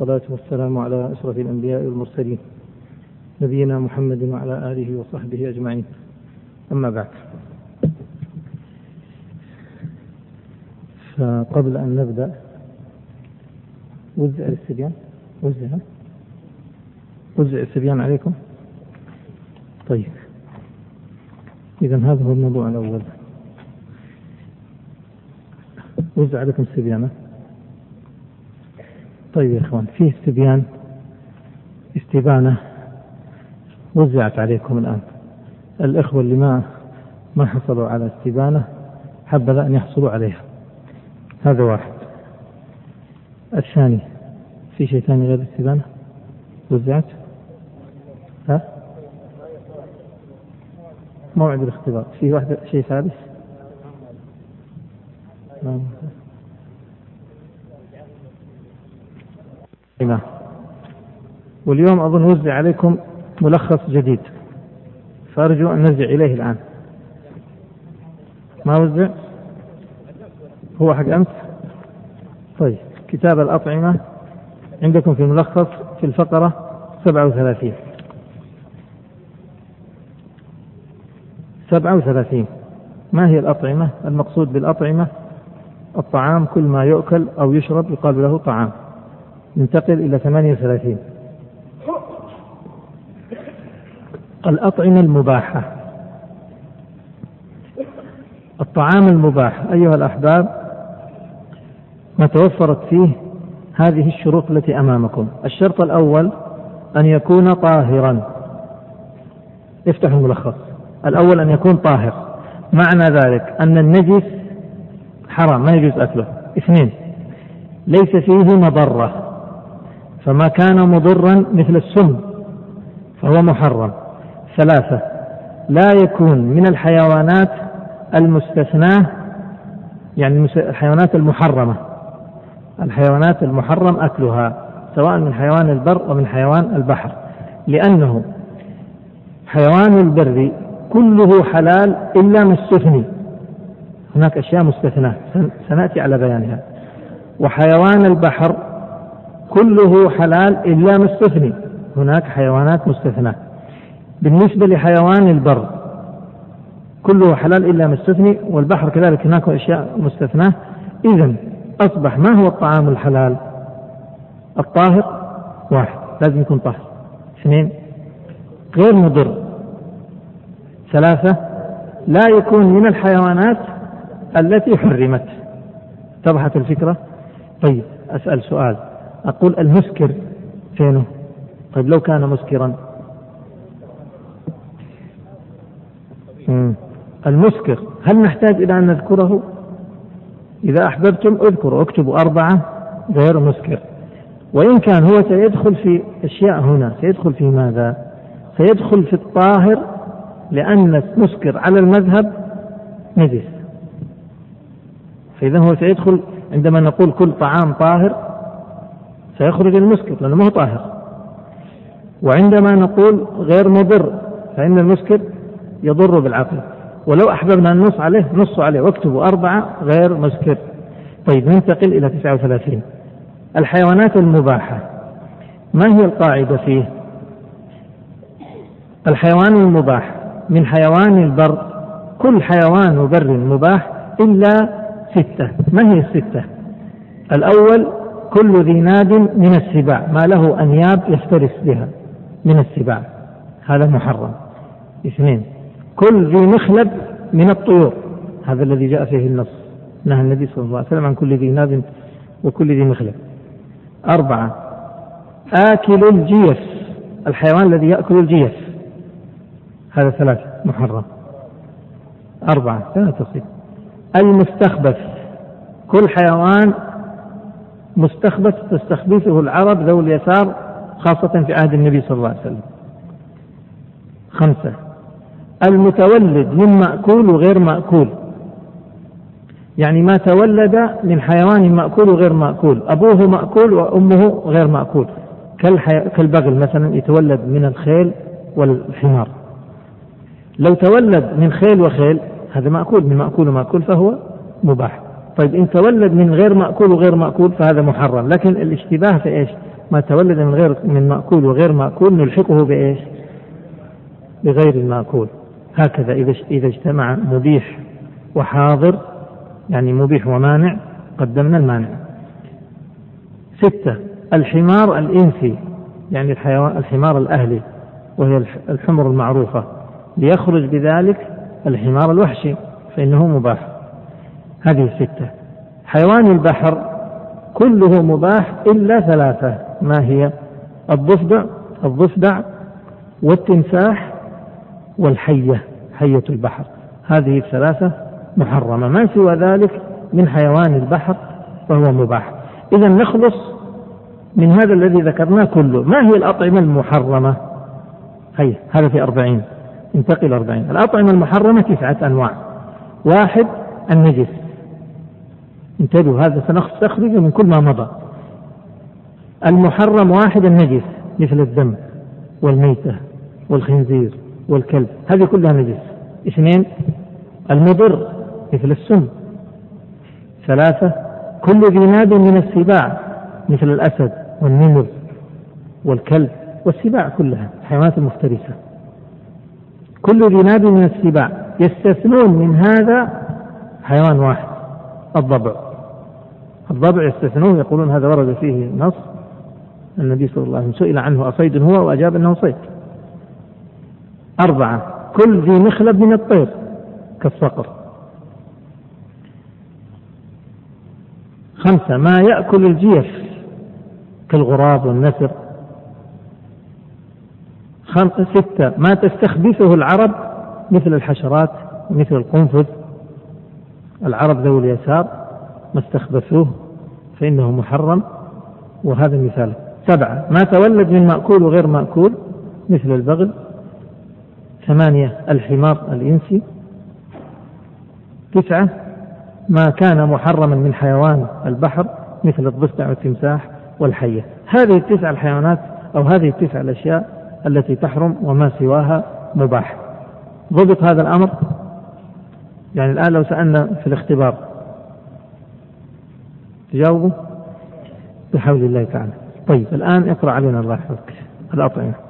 والصلاة والسلام على أشرف الأنبياء والمرسلين. نبينا محمد وعلى آله وصحبه أجمعين. أما بعد. فقبل أن نبدأ وزع السبيان وزع وزع السبيان عليكم. طيب. إذا هذا هو الموضوع الأول. وزع عليكم السبيانة طيب يا إخوان فيه استبيان استبانة وزعت عليكم الآن. الإخوة اللي ما ما حصلوا على استبانة حبذا أن يحصلوا عليها. هذا واحد. الثاني في شيء ثاني غير الاستبانة؟ وزعت؟ ها؟ موعد الاختبار. في واحد شيء ثالث نعم واليوم أظن وزع عليكم ملخص جديد. فأرجو أن نرجع إليه الآن. ما وزع هو حق أمس؟ طيب كتاب الأطعمة عندكم في الملخص في الفقرة 37 37 ما هي الأطعمة؟ المقصود بالأطعمة الطعام كل ما يؤكل أو يشرب يقال له طعام. ننتقل إلى 38 الأطعمة المباحة. الطعام المباح أيها الأحباب ما توفرت فيه هذه الشروط التي أمامكم. الشرط الأول أن يكون طاهرا. افتح الملخص الأول أن يكون طاهر. معنى ذلك أن النجس حرام ما يجوز أكله. اثنين ليس فيه مضرة. فما كان مضرا مثل السم فهو محرم. ثلاثة. لا يكون من الحيوانات المستثناة يعني الحيوانات المحرمة. الحيوانات المحرم أكلها سواء من حيوان البر ومن حيوان البحر. لأنه حيوان البر كله حلال إلا ما استثني هناك أشياء مستثناة. سنأتي على بيانها. وحيوان البحر كله حلال إلا ما استثني هناك حيوانات مستثناة. بالنسبة لحيوان البر كله حلال إلا ما استثني والبحر كذلك هناك أشياء مستثناة. إذا أصبح ما هو الطعام الحلال؟ الطاهر واحد لازم يكون طاهر. اثنين غير مضر. ثلاثة لا يكون من الحيوانات التي حرمت. اتضحت الفكرة؟ طيب أسأل سؤال. أقول المسكر فينه؟ طيب لو كان مسكرا المسكر هل نحتاج إلى أن نذكره؟ إذا أحببتم اذكروا اكتبوا أربعة غير مسكر وإن كان هو سيدخل في أشياء هنا سيدخل في ماذا؟ سيدخل في الطاهر لأن المسكر على المذهب نجس. فإذا هو سيدخل عندما نقول كل طعام طاهر سيخرج المسكر لأنه ما هو طاهر. وعندما نقول غير مضر فإن المسكر يضر بالعقل. ولو أحببنا النص عليه نص عليه. واكتبوا أربعة غير مسكر طيب ننتقل إلى 39 الحيوانات المباحة. ما هي القاعدة فيه؟ الحيوان المباح. من حيوان البر كل حيوان بر مباح إلا ستة. ما هي الستة؟ الأول كل ذي ناد من السباع. ما له أنياب يفترس بها من السباع. هذا محرم. اثنين كل ذي مخلب من الطيور. هذا الذي جاء فيه النص. نهى النبي صلى الله عليه وسلم عن كل ذي ناب وكل ذي مخلب أربعة آكل الجيف الحيوان الذي يأكل الجيف. هذا ثلاثة محرم. أربعة ثلاثة تصيب المستخبث كل حيوان مستخبث تستخبثه العرب ذو اليسار خاصة في عهد النبي صلى الله عليه وسلم. خمسة المتولد من مأكول وغير مأكول. يعني ما تولد من حيوان مأكول وغير مأكول. أبوه مأكول وأمه غير مأكول. كالبغل مثلا يتولد من الخيل والحمار. لو تولد من خيل وخيل هذا مأكول. من مأكول ومأكول فهو مباح. طيب إن تولد من غير مأكول وغير مأكول فهذا محرم. لكن الاشتباه في إيش؟ ما تولد من غير من مأكول وغير مأكول نلحقه بإيش؟ بغير المأكول. هكذا إذا إذا اجتمع مبيح وحاضر يعني مبيح ومانع قدمنا المانع. ستة الحمار الإنسي يعني الحيوان الحمار الأهلي وهي الحمر المعروفة. ليخرج بذلك الحمار الوحشي فإنه مباح. هذه الستة حيوان البحر كله مباح إلا ثلاثة. ما هي؟ الضفدع الضفدع والتمساح والحية حية البحر. هذه الثلاثة محرمة. ما سوى ذلك من حيوان البحر فهو مباح. إذا نخلص من هذا الذي ذكرناه كله. ما هي الأطعمة المحرمة؟ هي هذا في أربعين. انتقل أربعين. الأطعمة المحرمة تسعة أنواع. واحد النجس. انتبهوا هذا سنستخرج من كل ما مضى. المحرم واحد النجس مثل الدم والميتة والخنزير. والكلب. هذه كلها نجس. اثنين المضر مثل السم. ثلاثة كل ذي ناب من السباع مثل الأسد والنمر والكلب والسباع كلها الحيوانات المفترسة كل ذي ناب من السباع يستثنون من هذا حيوان واحد الضبع. الضبع يستثنون يقولون هذا ورد فيه نص النبي صلى الله عليه وسلم سئل عنه أصيد هو؟ وأجاب أنه صيد. أربعة. كل ذي مخلب من الطير كالصقر. خمسة. ما يأكل الجيف كالغراب والنسر. ستة. ما تستخبثه العرب مثل الحشرات مثل القنفذ. العرب ذوي اليسار ما استخبثوه فإنه محرم. وهذا مثال. سبعة. ما تولد من مأكول وغير مأكول مثل البغل. ثمانية الحمار الإنسي. تسعة ما كان محرما من حيوان البحر مثل الضفدع والتمساح والحية. هذه التسع الحيوانات أو هذه التسع الأشياء التي تحرم وما سواها مباح. ضبط هذا الأمر؟ يعني الآن لو سألنا في الاختبار. تجاوبوا؟ بحول الله تعالى. طيب الآن اقرأ علينا الله يحفظك. الأطعمة.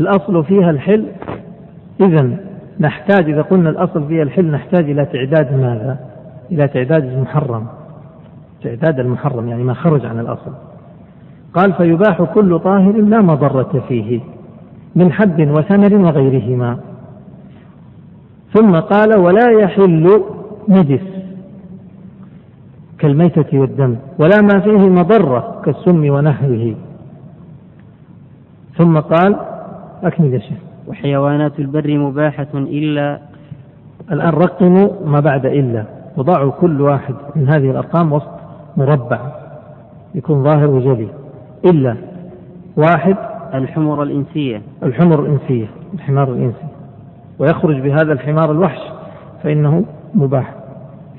الأصل فيها الحل. إذا نحتاج إذا قلنا الأصل فيها الحل نحتاج إلى تعداد ماذا؟ إلى تعداد المحرم. تعداد المحرم يعني ما خرج عن الأصل. قال فيباح كل طاهر لا مضرة فيه من حب وثمر وغيرهما. ثم قال ولا يحل نجس كالميتة والدم ولا ما فيه مضرة كالسم ونحوه. ثم قال أكمل يا شيخ. وحيوانات البر مباحة إلا الآن رقموا ما بعد إلا. وضعوا كل واحد من هذه الأرقام وسط مربع. يكون ظاهر وجلي. إلا واحد. الحمر الإنسية. الحمر الإنسية. الحمار الإنسي. ويخرج بهذا الحمار الوحش فإنه مباح.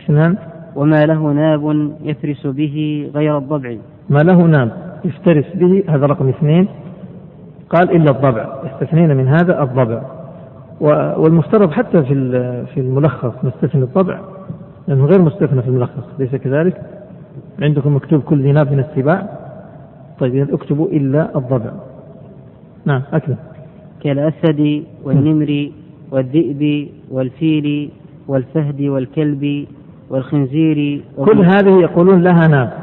اثنان. وما له ناب يفرس به غير الضبع. ما له ناب يفترس به هذا رقم اثنين. قال إلا الضبع. استثنينا من هذا الضبع. والمفترض حتى في في الملخص نستثني الضبع لأنه غير مستثنى في الملخص ليس كذلك؟ عندكم مكتوب كل ذناب من السباع. طيب اكتبوا إلا الضبع. نعم أكمل. كالأسد والنمر والذئب والفيل والفهد والكلب والخنزير كل هذه يقولون لها ناب.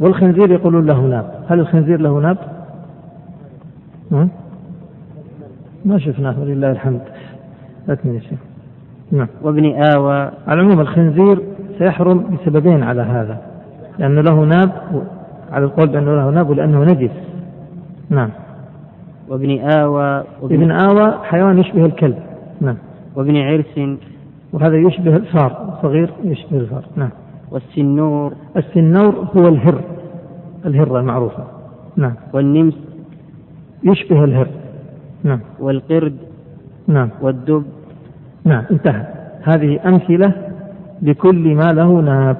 والخنزير يقولون له ناب. هل الخنزير له ناب؟ ما شفناه ولله الحمد. أكمل يا شيخ نعم. وابن آوى. على العموم الخنزير سيحرم بسببين على هذا. لأنه له ناب على القول بأنه له ناب ولأنه نجس. نعم. وابن آوى. وابن ابن آوى حيوان يشبه الكلب. نعم. وابن عرس. وهذا يشبه الفار صغير يشبه الفار. نعم. والسنور. السنور هو الهر. الهرة المعروفة. نعم. والنمس. يشبه الهر نعم. والقرد. نعم. والدب. نعم انتهى. هذه أمثلة لكل ما له ناب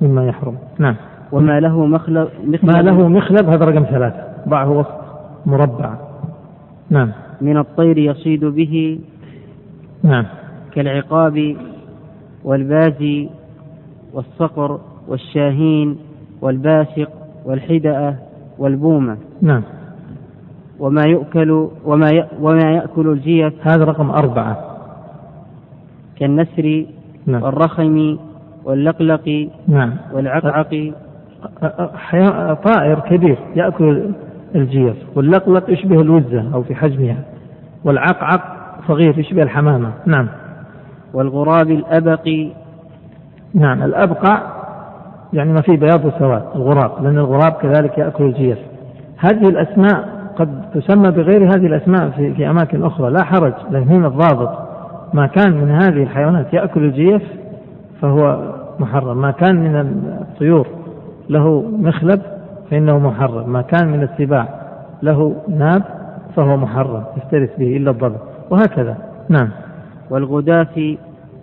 مما يحرم. نعم. وما له مخلب, مخلب. ما له مخلب هذا رقم ثلاثة. ضعه وسط مربع. نعم. من الطير يصيد به. نعم. كالعقاب والبازي والصقر والشاهين والباسق والحدأة والبومة. نعم. وما يؤكل وما وما يأكل الجيف هذا رقم أربعة. كالنسر نعم. والرخم واللقلق نعم. والعقعق. طائر كبير يأكل الجيف واللقلق يشبه الوزة أو في حجمها. والعقعق صغير يشبه الحمامة. نعم. والغراب الأبقع. نعم. الأبقع يعني ما فيه بياض وسواد الغراب لأن الغراب كذلك يأكل الجيف هذه الأسماء قد تسمى بغير هذه الأسماء في, في أماكن أخرى. لا حرج لأن هنا الضابط. ما كان من هذه الحيوانات يأكل الجيف فهو محرم. ما كان من الطيور له مخلب فإنه محرم. ما كان من السباع له ناب فهو محرم يفترس به إلا الضبع وهكذا. نعم. والغداف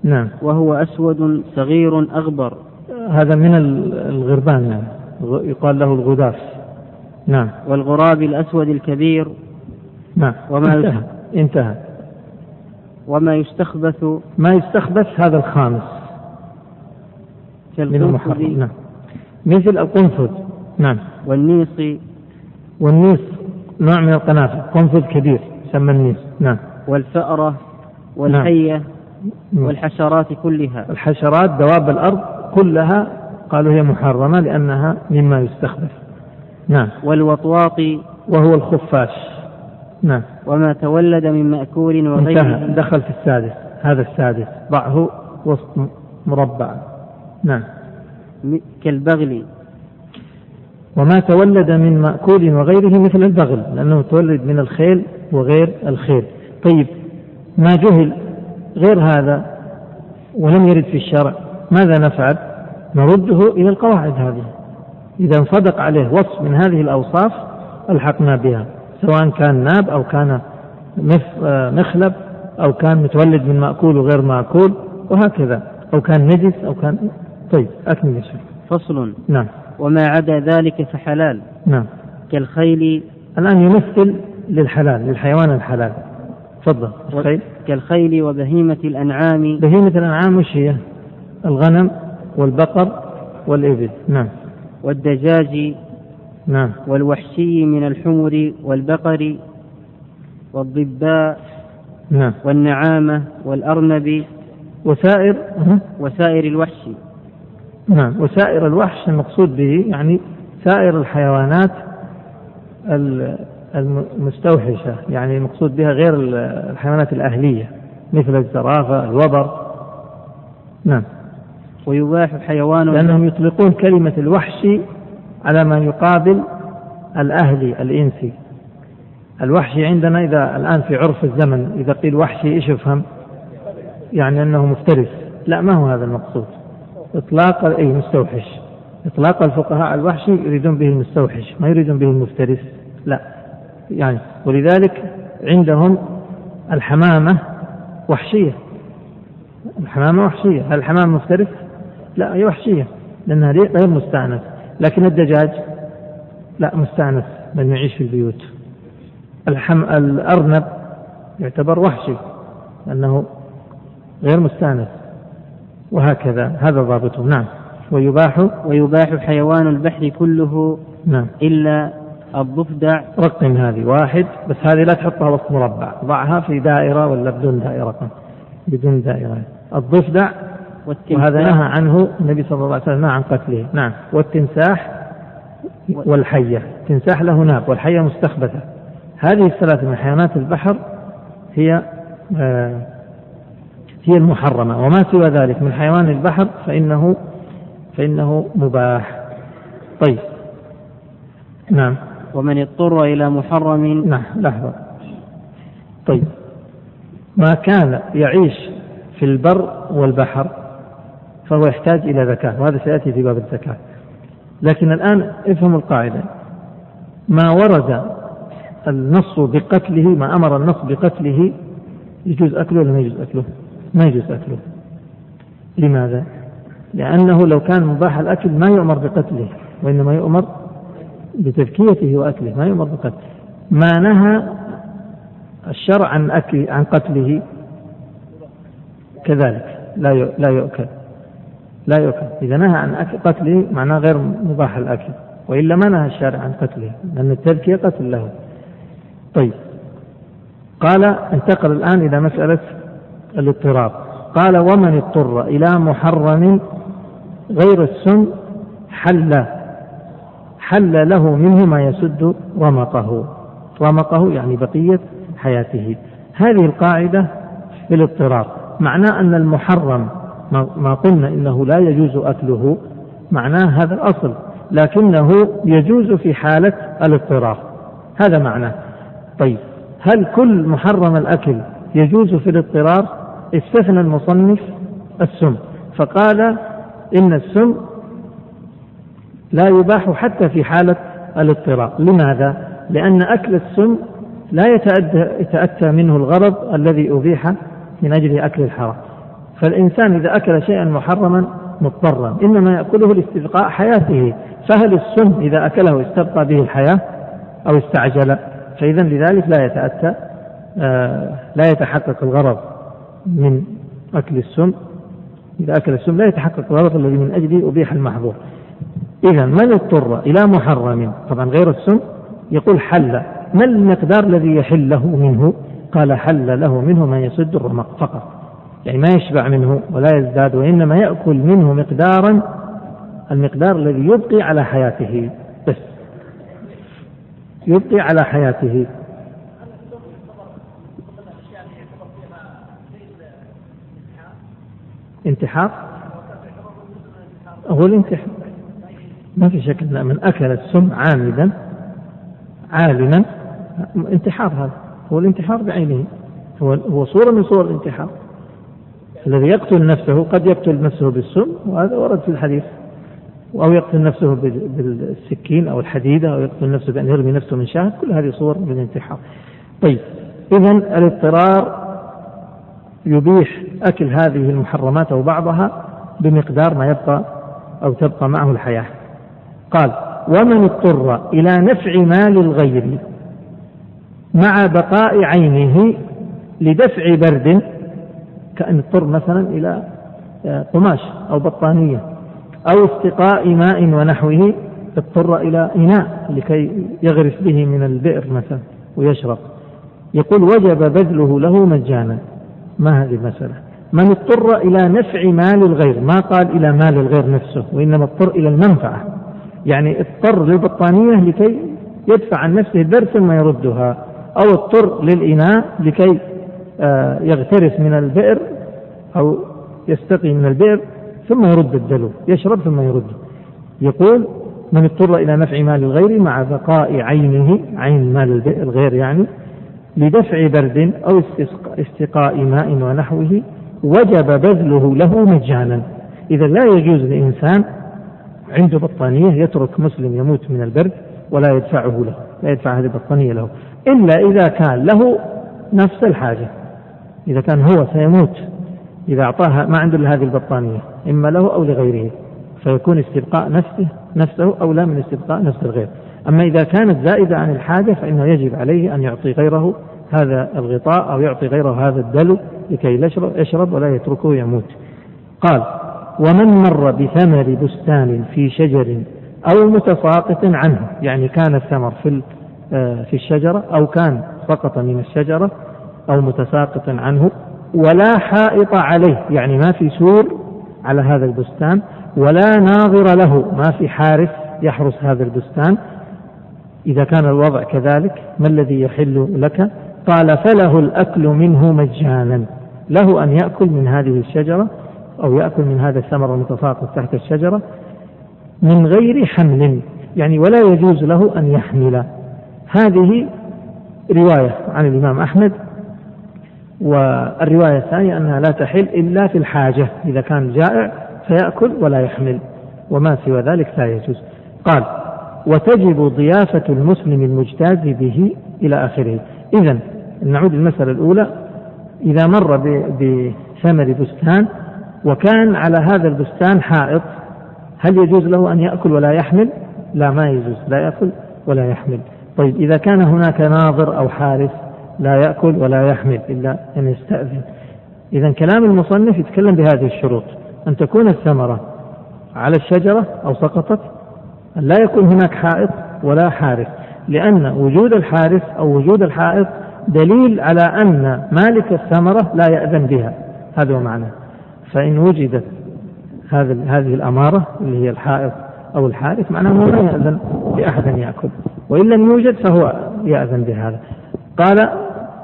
نعم. وهو أسود صغير أغبر. هذا من الغربان يعني. يقال له الغداف نعم. والغراب الأسود الكبير. نعم. وما انتهى. انتهى. وما يستخبث ما يستخبث هذا الخامس. من المحرم. نعم. مثل القنفذ. نعم. والنيص. والنيص نوع من القنافذ قنفذ كبير. يسمى النيص. نعم. والفأرة. والحية. نعم. والحشرات كلها. الحشرات دواب الأرض كلها قالوا هي محرمة لأنها مما يستخبث. نعم. والوطواط وهو الخفاش. نعم. وما تولد من مأكول وغيره. انتهى. دخل في السادس. هذا السادس. ضعه وسط مربع. نعم. كالبغل. وما تولد من مأكول وغيره مثل البغل لأنه تولد من الخيل وغير الخيل. طيب ما جهل غير هذا ولم يرد في الشرع ماذا نفعل؟ نرده إلى القواعد هذه. إذا انصدق عليه وصف من هذه الأوصاف ألحقنا بها سواء كان ناب أو كان مخلب أو كان متولد من مأكول وغير مأكول وهكذا أو كان نجس أو كان طيب أكمل يا شيخ. فصل. نعم. وما عدا ذلك فحلال. نعم. كالخيل. الآن يمثل للحلال للحيوان الحلال. تفضل. الخيل. كالخيل وبهيمة الأنعام. بهيمة الأنعام وش هي؟ الغنم والبقر والإبل. نعم. والدجاج نعم. والوحشي من الحمر والبقر والضباء نعم. والنعامة والأرنب وسائر؟ وسائر الوحش. نعم. وسائر الوحش المقصود به يعني سائر الحيوانات المستوحشة يعني المقصود بها غير الحيوانات الأهلية مثل الزرافة الوبر. نعم. ويباح حيوان لأنهم يطلقون كلمة الوحش على ما يقابل الأهلي الإنسي الوحشي عندنا إذا الآن في عرف الزمن إذا قيل وحشي إيش يفهم؟ يعني أنه مفترس. لا ما هو هذا المقصود. إطلاق أي مستوحش. إطلاق الفقهاء الوحشي يريدون به المستوحش ما يريدون به المفترس. لا. يعني ولذلك عندهم الحمامة وحشية. الحمامة وحشية. هل الحمامة مفترس؟ لا هي وحشية لأنها غير مستأنس. لكن الدجاج لا مستأنس من يعيش في البيوت. الحم الأرنب يعتبر وحشي لأنه غير مستأنس. وهكذا هذا ضابطه. نعم. ويباح ويباح حيوان البحر كله نعم. إلا الضفدع. رقم هذه واحد. بس هذه لا تحطها وسط مربع. ضعها في دائرة ولا بدون دائرة؟ بدون دائرة. الضفدع وهذا نهى عنه النبي صلى الله عليه وسلم عن قتله. نعم. والتمساح والحية. التمساح له ناب والحية مستخبثة. هذه الثلاثة من حيوانات البحر هي آه هي المحرمة. وما سوى ذلك من حيوان البحر فإنه فإنه مباح. طيب. نعم. ومن اضطر إلى محرم. نعم لحظة. طيب. ما كان يعيش في البر والبحر فهو يحتاج إلى زكاة وهذا سيأتي في باب الزكاة. لكن الآن افهم القاعدة. ما ورد النص بقتله ما أمر النص بقتله يجوز أكله ولا ما يجوز أكله؟ ما يجوز أكله. لماذا؟ لأنه لو كان مباح الأكل ما يؤمر بقتله وإنما يؤمر بتزكيته وأكله ما يؤمر بقتله. ما نهى الشرع عن أكل عن قتله؟ كذلك لا لا يؤكل. لا يؤكل. إذا نهى عن قتله معناه غير مباح الأكل وإلا ما نهى الشارع عن قتله لأن التذكية قتل له. طيب. قال انتقل الآن إلى مسألة الاضطراب. قال ومن اضطر إلى محرم غير السن حل حل له منه ما يسد رمقه. رمقه يعني بقية حياته. هذه القاعدة في الاضطرار معناه أن المحرم ما قلنا إنه لا يجوز أكله. معناه هذا الأصل. لكنه يجوز في حالة الاضطرار. هذا معناه طيب هل كل محرم الأكل يجوز في الاضطرار؟ استثنى المصنف السم. فقال إن السم لا يباح حتى في حالة الاضطرار. لماذا؟ لأن أكل السم لا يتأتى منه الغرض الذي أبيح من أجل أكل الحرام. فالإنسان إذا أكل شيئا محرما مضطرا. إنما يأكله لاستبقاء حياته. فهل السم إذا أكله استبقى به الحياة أو استعجل؟ فإذا لذلك لا يتأتى آه، لا يتحقق الغرض من أكل السم إذا أكل السم لا يتحقق الغرض الذي من أجله أبيح المحظور. إذا من اضطر إلى محرم؟ طبعا غير السم يقول حل. ما المقدار الذي يحل له منه؟ قال حل له منه ما يسد الرمق فقط. يعني ما يشبع منه ولا يزداد وإنما يأكل منه مقدارا المقدار الذي يبقي على حياته بس. يبقي على حياته. انتحار؟ هو الانتحار. ما في شك من أكل السم عامدا عالما. انتحار هذا. هو الانتحار بعينه. هو هو صورة من صور الانتحار. الذي يقتل نفسه قد يقتل نفسه بالسم وهذا ورد في الحديث. أو يقتل نفسه بالسكين أو الحديدة أو يقتل نفسه بأن يرمي نفسه من شاهد كل هذه صور من الانتحار. طيب إذا الاضطرار يبيح أكل هذه المحرمات أو بعضها بمقدار ما يبقى أو تبقى معه الحياة. قال ومن اضطر إلى نفع مال الغير مع بقاء عينه لدفع برد كأن اضطر مثلا إلى آه، قماش أو بطانية أو استقاء ماء ونحوه اضطر إلى إناء لكي يغرس به من البئر مثلا ويشرب. يقول وجب بذله له مجانا. ما هذه المسألة؟ من اضطر إلى نفع مال الغير ما قال إلى مال الغير نفسه وإنما اضطر إلى المنفعة. يعني اضطر للبطانية لكي يدفع عن نفسه البر ثم يردها أو اضطر للإناء لكي يغترف من البئر أو يستقي من البئر ثم يرد الدلو. يشرب ثم يرد. يقول من اضطر إلى نفع مال الغير مع بقاء عينه عين مال الغير يعني لدفع برد أو استقاء ماء ونحوه وجب بذله له مجانا. إذا لا يجوز لإنسان عنده بطانية يترك مسلم يموت من البرد ولا يدفعه له لا يدفع هذه البطانية له. إلا إذا كان له نفس الحاجة. إذا كان هو سيموت إذا أعطاها ما عنده إلا هذه البطانية إما له أو لغيره فيكون استبقاء نفسه نفسه أولى من استبقاء نفس الغير. أما إذا كانت زائدة عن الحاجة فإنه يجب عليه أن يعطي غيره هذا الغطاء أو يعطي غيره هذا الدلو لكي يشرب ولا يتركه يموت. قال ومن مر بثمر بستان في شجر أو متساقط عنه يعني كان الثمر في آه، في الشجرة أو كان سقط من الشجرة أو متساقط عنه ولا حائط عليه يعني ما في سور على هذا البستان ولا ناظر له ما في حارس يحرس هذا البستان. إذا كان الوضع كذلك ما الذي يحل لك؟ قال فله الأكل منه مجانا له أن يأكل من هذه الشجرة أو يأكل من هذا الثمر المتساقط تحت الشجرة من غير حمل يعني ولا يجوز له أن يحمل. هذه رواية عن الإمام أحمد والرواية الثانية أنها لا تحل إلا في الحاجة. إذا كان جائع فيأكل ولا يحمل وما سوى ذلك لا يجوز. قال وتجب ضيافة المسلم المجتاز به إلى آخره. إذا نعود للمسألة الأولى. إذا مر بثمر بستان وكان على هذا البستان حائط هل يجوز له أن يأكل ولا يحمل؟ لا ما يجوز. لا يأكل ولا يحمل. طيب إذا كان هناك ناظر أو حارس لا يأكل ولا يحمل إلا أن يستأذن. إذا كلام المصنف يتكلم بهذه الشروط. أن تكون الثمرة على الشجرة أو سقطت أن لا يكون هناك حائط ولا حارس. لأن وجود الحارس أو وجود الحائط دليل على أن مالك الثمرة لا يأذن بها. هذا هو معناه. فإن وجدت هذه الأمارة اللي هي الحائط أو الحارس معناه أنه لا يأذن لأحد أن يأكل. وإن لم يوجد فهو يأذن بهذا. قال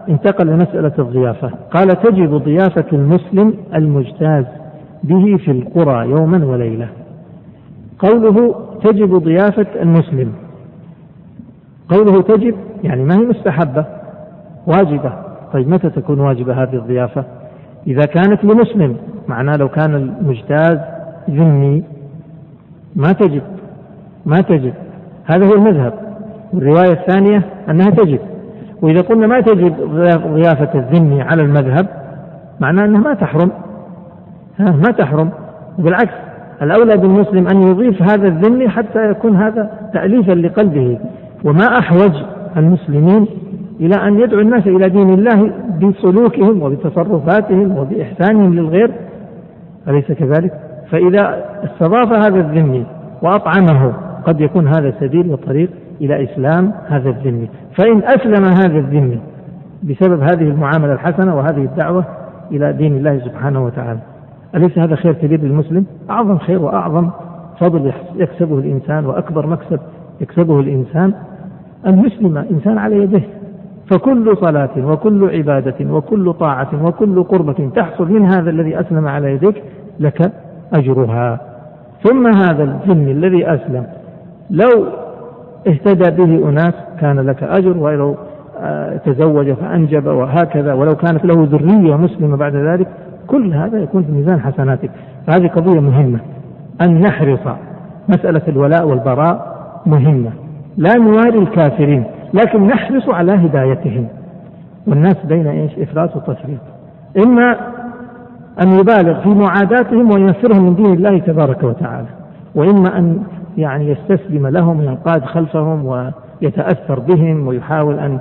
انتقل لمسألة الضيافة. قال تجب ضيافة المسلم المجتاز به في القرى يوما وليلة. قوله تجب ضيافة المسلم قوله تجب يعني ما هي مستحبة واجبة. طيب متى تكون واجبة هذه الضيافة؟ إذا كانت لمسلم معناه لو كان المجتاز ذمي ما تجب ما تجب. هذا هو المذهب. والرواية الثانية أنها تجب. وإذا قلنا ما تجب ضيافة الذمي على المذهب معناه أنها ما تحرم. ما تحرم. بالعكس الأولى بالمسلم أن يضيف هذا الذمي حتى يكون هذا تأليفا لقلبه. وما أحوج المسلمين إلى أن يدعو الناس إلى دين الله بسلوكهم وبتصرفاتهم وبإحسانهم للغير أليس كذلك؟ فإذا استضاف هذا الذمي وأطعمه قد يكون هذا سبيل وطريق إلى إسلام هذا الذمي. فإن أسلم هذا الذمي بسبب هذه المعاملة الحسنة وهذه الدعوة إلى دين الله سبحانه وتعالى. أليس هذا خير كبير للمسلم؟ أعظم خير وأعظم فضل يكسبه الإنسان وأكبر مكسب يكسبه الإنسان أن يسلم إنسان على يده. فكل صلاة وكل عبادة وكل طاعة وكل قربة تحصل من هذا الذي أسلم على يديك لك أجرها. ثم هذا الجن الذي أسلم لو اهتدى به أناس كان لك أجر ولو آه، تزوج فأنجب وهكذا ولو كانت له ذرية مسلمة بعد ذلك كل هذا يكون في ميزان حسناتك. فهذه قضية مهمة. أن نحرص. مسألة الولاء والبراء مهمة. لا نواري الكافرين لكن نحرص على هدايتهم. والناس بين إيش؟ إفراط وتفريط. إما أن يبالغ في معاداتهم وينفرهم من دين الله تبارك وتعالى، وإما أن يعني يستسلم لهم وينقاد خلفهم ويتأثر بهم ويحاول أن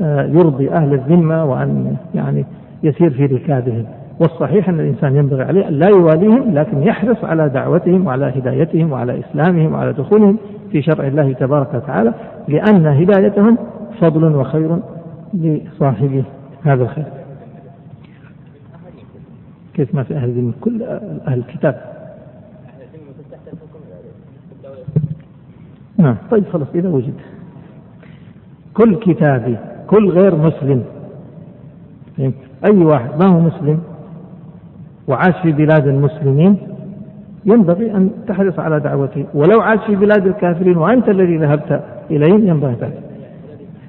آه، يرضي أهل الذمة وأن يعني يسير في ركابهم. والصحيح أن الإنسان ينبغي عليه أن لا يواليهم لكن يحرص على دعوتهم وعلى هدايتهم وعلى إسلامهم وعلى دخولهم في شرع الله تبارك وتعالى لأن هدايتهم فضل وخير لصاحب هذا الخير. كيف ما في أهل الذمة؟ كل أهل الكتاب. نعم. طيب خلاص إذا وجد كل كتابي كل غير مسلم. أي واحد ما هو مسلم؟ وعاش في بلاد المسلمين؟ ينبغي أن تحرص على دعوته. ولو عاش في بلاد الكافرين وأنت الذي ذهبت إليهم ينبغي ذلك.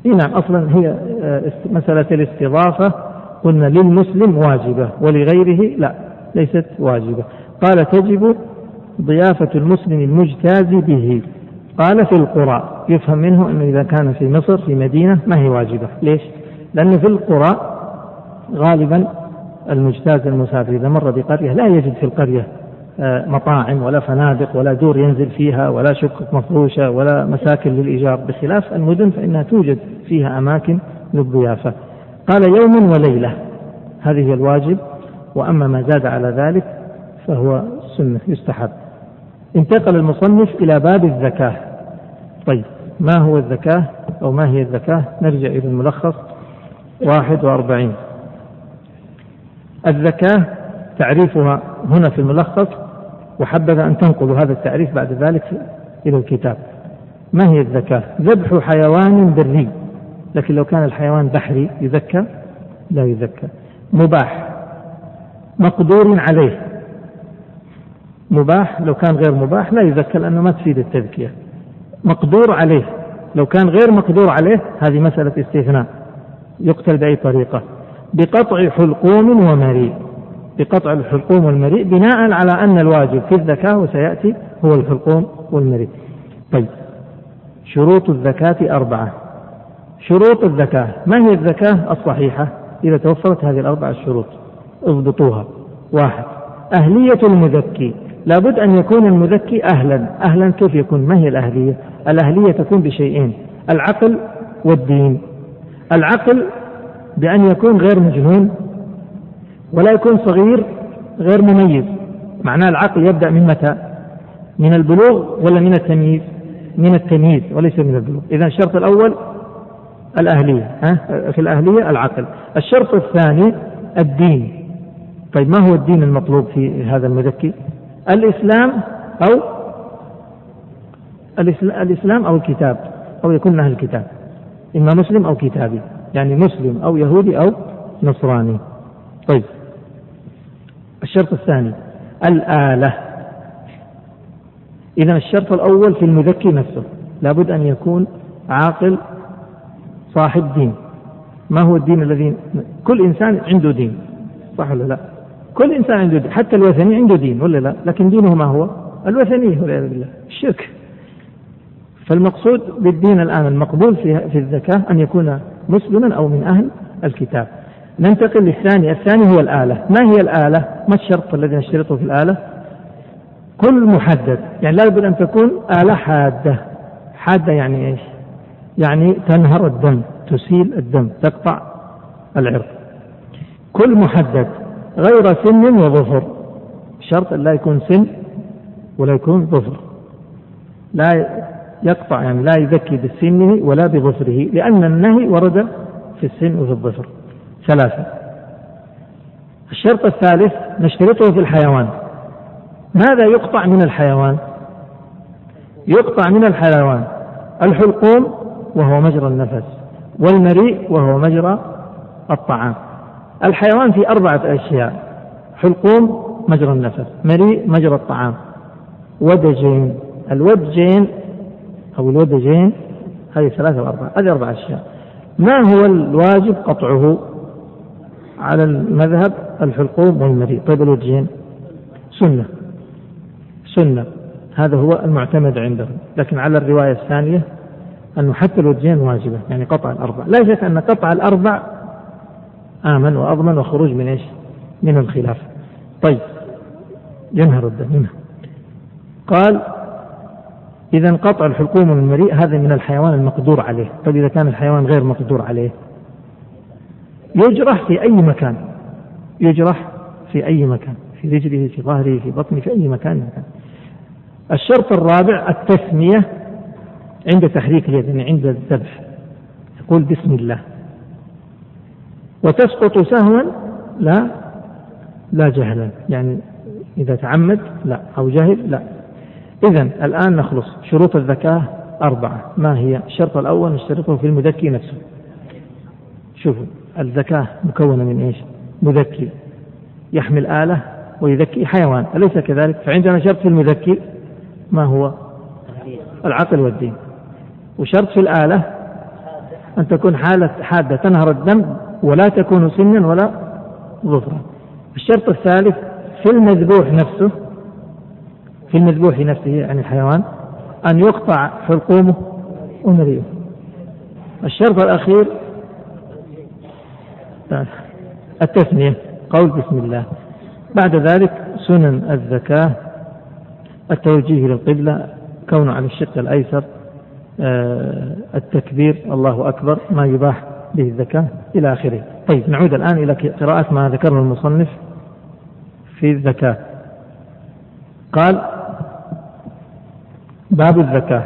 إيه نعم أصلا هي آه، مسألة الاستضافة. قلنا للمسلم واجبة ولغيره لا ليست واجبة. قال تجب ضيافة المسلم المجتاز به. قال في القرى. يفهم منه أنه إذا كان في مصر في مدينة ما هي واجبة. ليش؟ لأنه في القرى غالبا المجتاز المسافر إذا مر بقرية لا يجد في القرية آه، مطاعم ولا فنادق ولا دور ينزل فيها ولا شقق مفروشة ولا مساكن للإيجار. بخلاف المدن فإنها توجد فيها أماكن للضيافة. قال يوم وليلة. هذه الواجب. وأما ما زاد على ذلك فهو سنة يستحب. انتقل المصنف إلى باب الزكاة. طيب ما هو الزكاة أو ما هي الزكاة؟ نرجع إلى الملخص. واحد وأربعين. الزكاة تعريفها هنا في الملخص وحبذا أن تنقلوا هذا التعريف بعد ذلك إلى الكتاب. ما هي الزكاة؟ ذبح حيوان بري. لكن لو كان الحيوان بحري يذكى لا يذكى مباح. مقدور عليه. مباح لو كان غير مباح لا يذكى لأنه ما تفيد التذكية. مقدور عليه. لو كان غير مقدور عليه هذه مسألة استثناء. يقتل بأي طريقة؟ بقطع حلقوم ومريء. بقطع الحلقوم والمريء بناء على أن الواجب في الزكاة وسيأتي هو الحلقوم والمريء. طيب. شروط الزكاة أربعة. شروط الزكاة. ما هي الزكاة الصحيحة؟ إذا توفرت هذه الأربعة الشروط اضبطوها. واحد. أهلية المزكي لابد أن يكون المزكي أهلا. أهلا كيف يكون؟ ما هي الأهلية؟ الأهلية تكون بشيئين العقل والدين. العقل بأن يكون غير مجنون ولا يكون صغير غير مميز. معناه العقل يبدأ من متى؟ من البلوغ ولا من التمييز؟ من التمييز وليس من البلوغ. إذا الشرط الأول الأهلية ها؟ في الأهلية العقل. الشرط الثاني الدين. طيب ما هو الدين المطلوب في هذا المذكي؟ الإسلام أو الإسلام أو الكتاب أو يكون أهل الكتاب إما مسلم أو كتابي يعني مسلم أو يهودي أو نصراني. طيب. الشرط الثاني الآلة. إذا الشرط الأول في المذكي نفسه لابد أن يكون عاقل صاحب دين. ما هو الدين الذي كل إنسان عنده دين صح ولا لا؟ كل إنسان عنده دين. حتى الوثني عنده دين ولا لا؟ لكن دينه ما هو؟ الوثنية والعياذ بالله. الشرك. فالمقصود بالدين الآن المقبول في في الزكاة أن يكون مسلما أو من أهل الكتاب. ننتقل للثاني. الثاني هو الآلة. ما هي الآلة؟ ما الشرط الذي نشترطه في الآلة؟ كل محدد. يعني لابد أن تكون آلة حادة. حادة يعني إيش؟ يعني تنهر الدم تسيل الدم تقطع العرق كل محدد. غير سن وظفر. شرط لا يكون سن ولا يكون ظفر. لا يقطع يعني لا يزكي بسنه ولا بظفره لأن النهي ورد في السن وفي الظفر. ثلاثة. الشرط الثالث نشترطه في الحيوان. ماذا يقطع من الحيوان؟ يقطع من الحيوان الحلقوم وهو مجرى النفس والمريء وهو مجرى الطعام. الحيوان في أربعة أشياء حلقوم مجرى النفس مريء مجرى الطعام. ودجين الودجين أو الودجين هذه ثلاثة وأربعة. هذه أربعة أشياء. ما هو الواجب قطعه على المذهب؟ الحلقوم والمريء. طيب الودجين سنة. سنة. هذا هو المعتمد عندهم. لكن على الرواية الثانية أنه حتى الودجين واجبة يعني قطع الأربع. لا شك أن قطع الأربع آمن وأضمن وخروج من إيش؟ من الخلاف. طيب ينهر الدم قال إذا قطع الحلقوم من المريء هذا من الحيوان المقدور عليه. طيب إذا كان الحيوان غير مقدور عليه يجرح في أي مكان. يجرح في أي مكان في رجله في ظهره في بطنه في أي مكان مكان. الشرط الرابع التسمية عند تحريك اليد يعني عند الذبح. يقول بسم الله. وتسقط سهوا لا لا جهلا. يعني إذا تعمد لا. أو جهل لا. إذا الآن نخلص. شروط الزكاة أربعة. ما هي؟ الشرط الأول نشترطه في المذكي نفسه. شوفوا الزكاة مكونة من إيش؟ مذكي. يحمل آلة ويذكي حيوان. أليس كذلك؟ فعندنا شرط في المذكي. ما هو؟ العقل والدين. وشرط في الآلة أن تكون حالة حادة تنهر الدم ولا تكون سنا ولا ظفرا. الشرط الثالث في المذبوح نفسه في المذبوح نفسه عن الحيوان أن يقطع حلقومه ومريئه الشرط الأخير التثنية قول بسم الله. بعد ذلك سنن الزكاة التوجيه للقبلة كونه على الشق الأيسر آه، التكبير الله أكبر ما يباح به الزكاة إلى آخره. طيب نعود الآن إلى قراءة ما ذكره المصنف في الزكاة قال باب الزكاة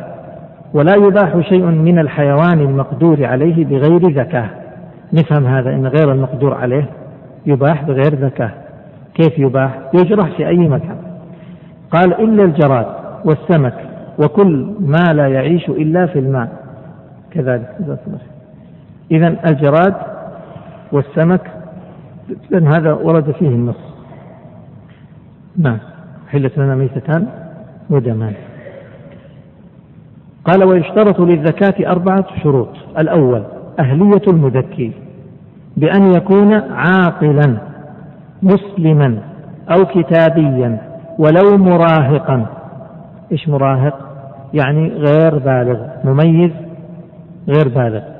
ولا يباح شيء من الحيوان المقدور عليه بغير زكاة نفهم هذا أن غير المقدور عليه يباح بغير زكاة كيف يباح؟ يجرح في أي مكان. قال إلا الجراد والسمك وكل ما لا يعيش إلا في الماء. كذلك إذا الجراد والسمك لأن هذا ورد فيه النص. نعم حلت لنا ميتتان ودمان. قال ويشترط للزكاة أربعة شروط. الأول أهلية المذكي بأن يكون عاقلا مسلما أو كتابيا ولو مراهقا. إيش مراهق؟ يعني غير بالغ مميز غير بالغ.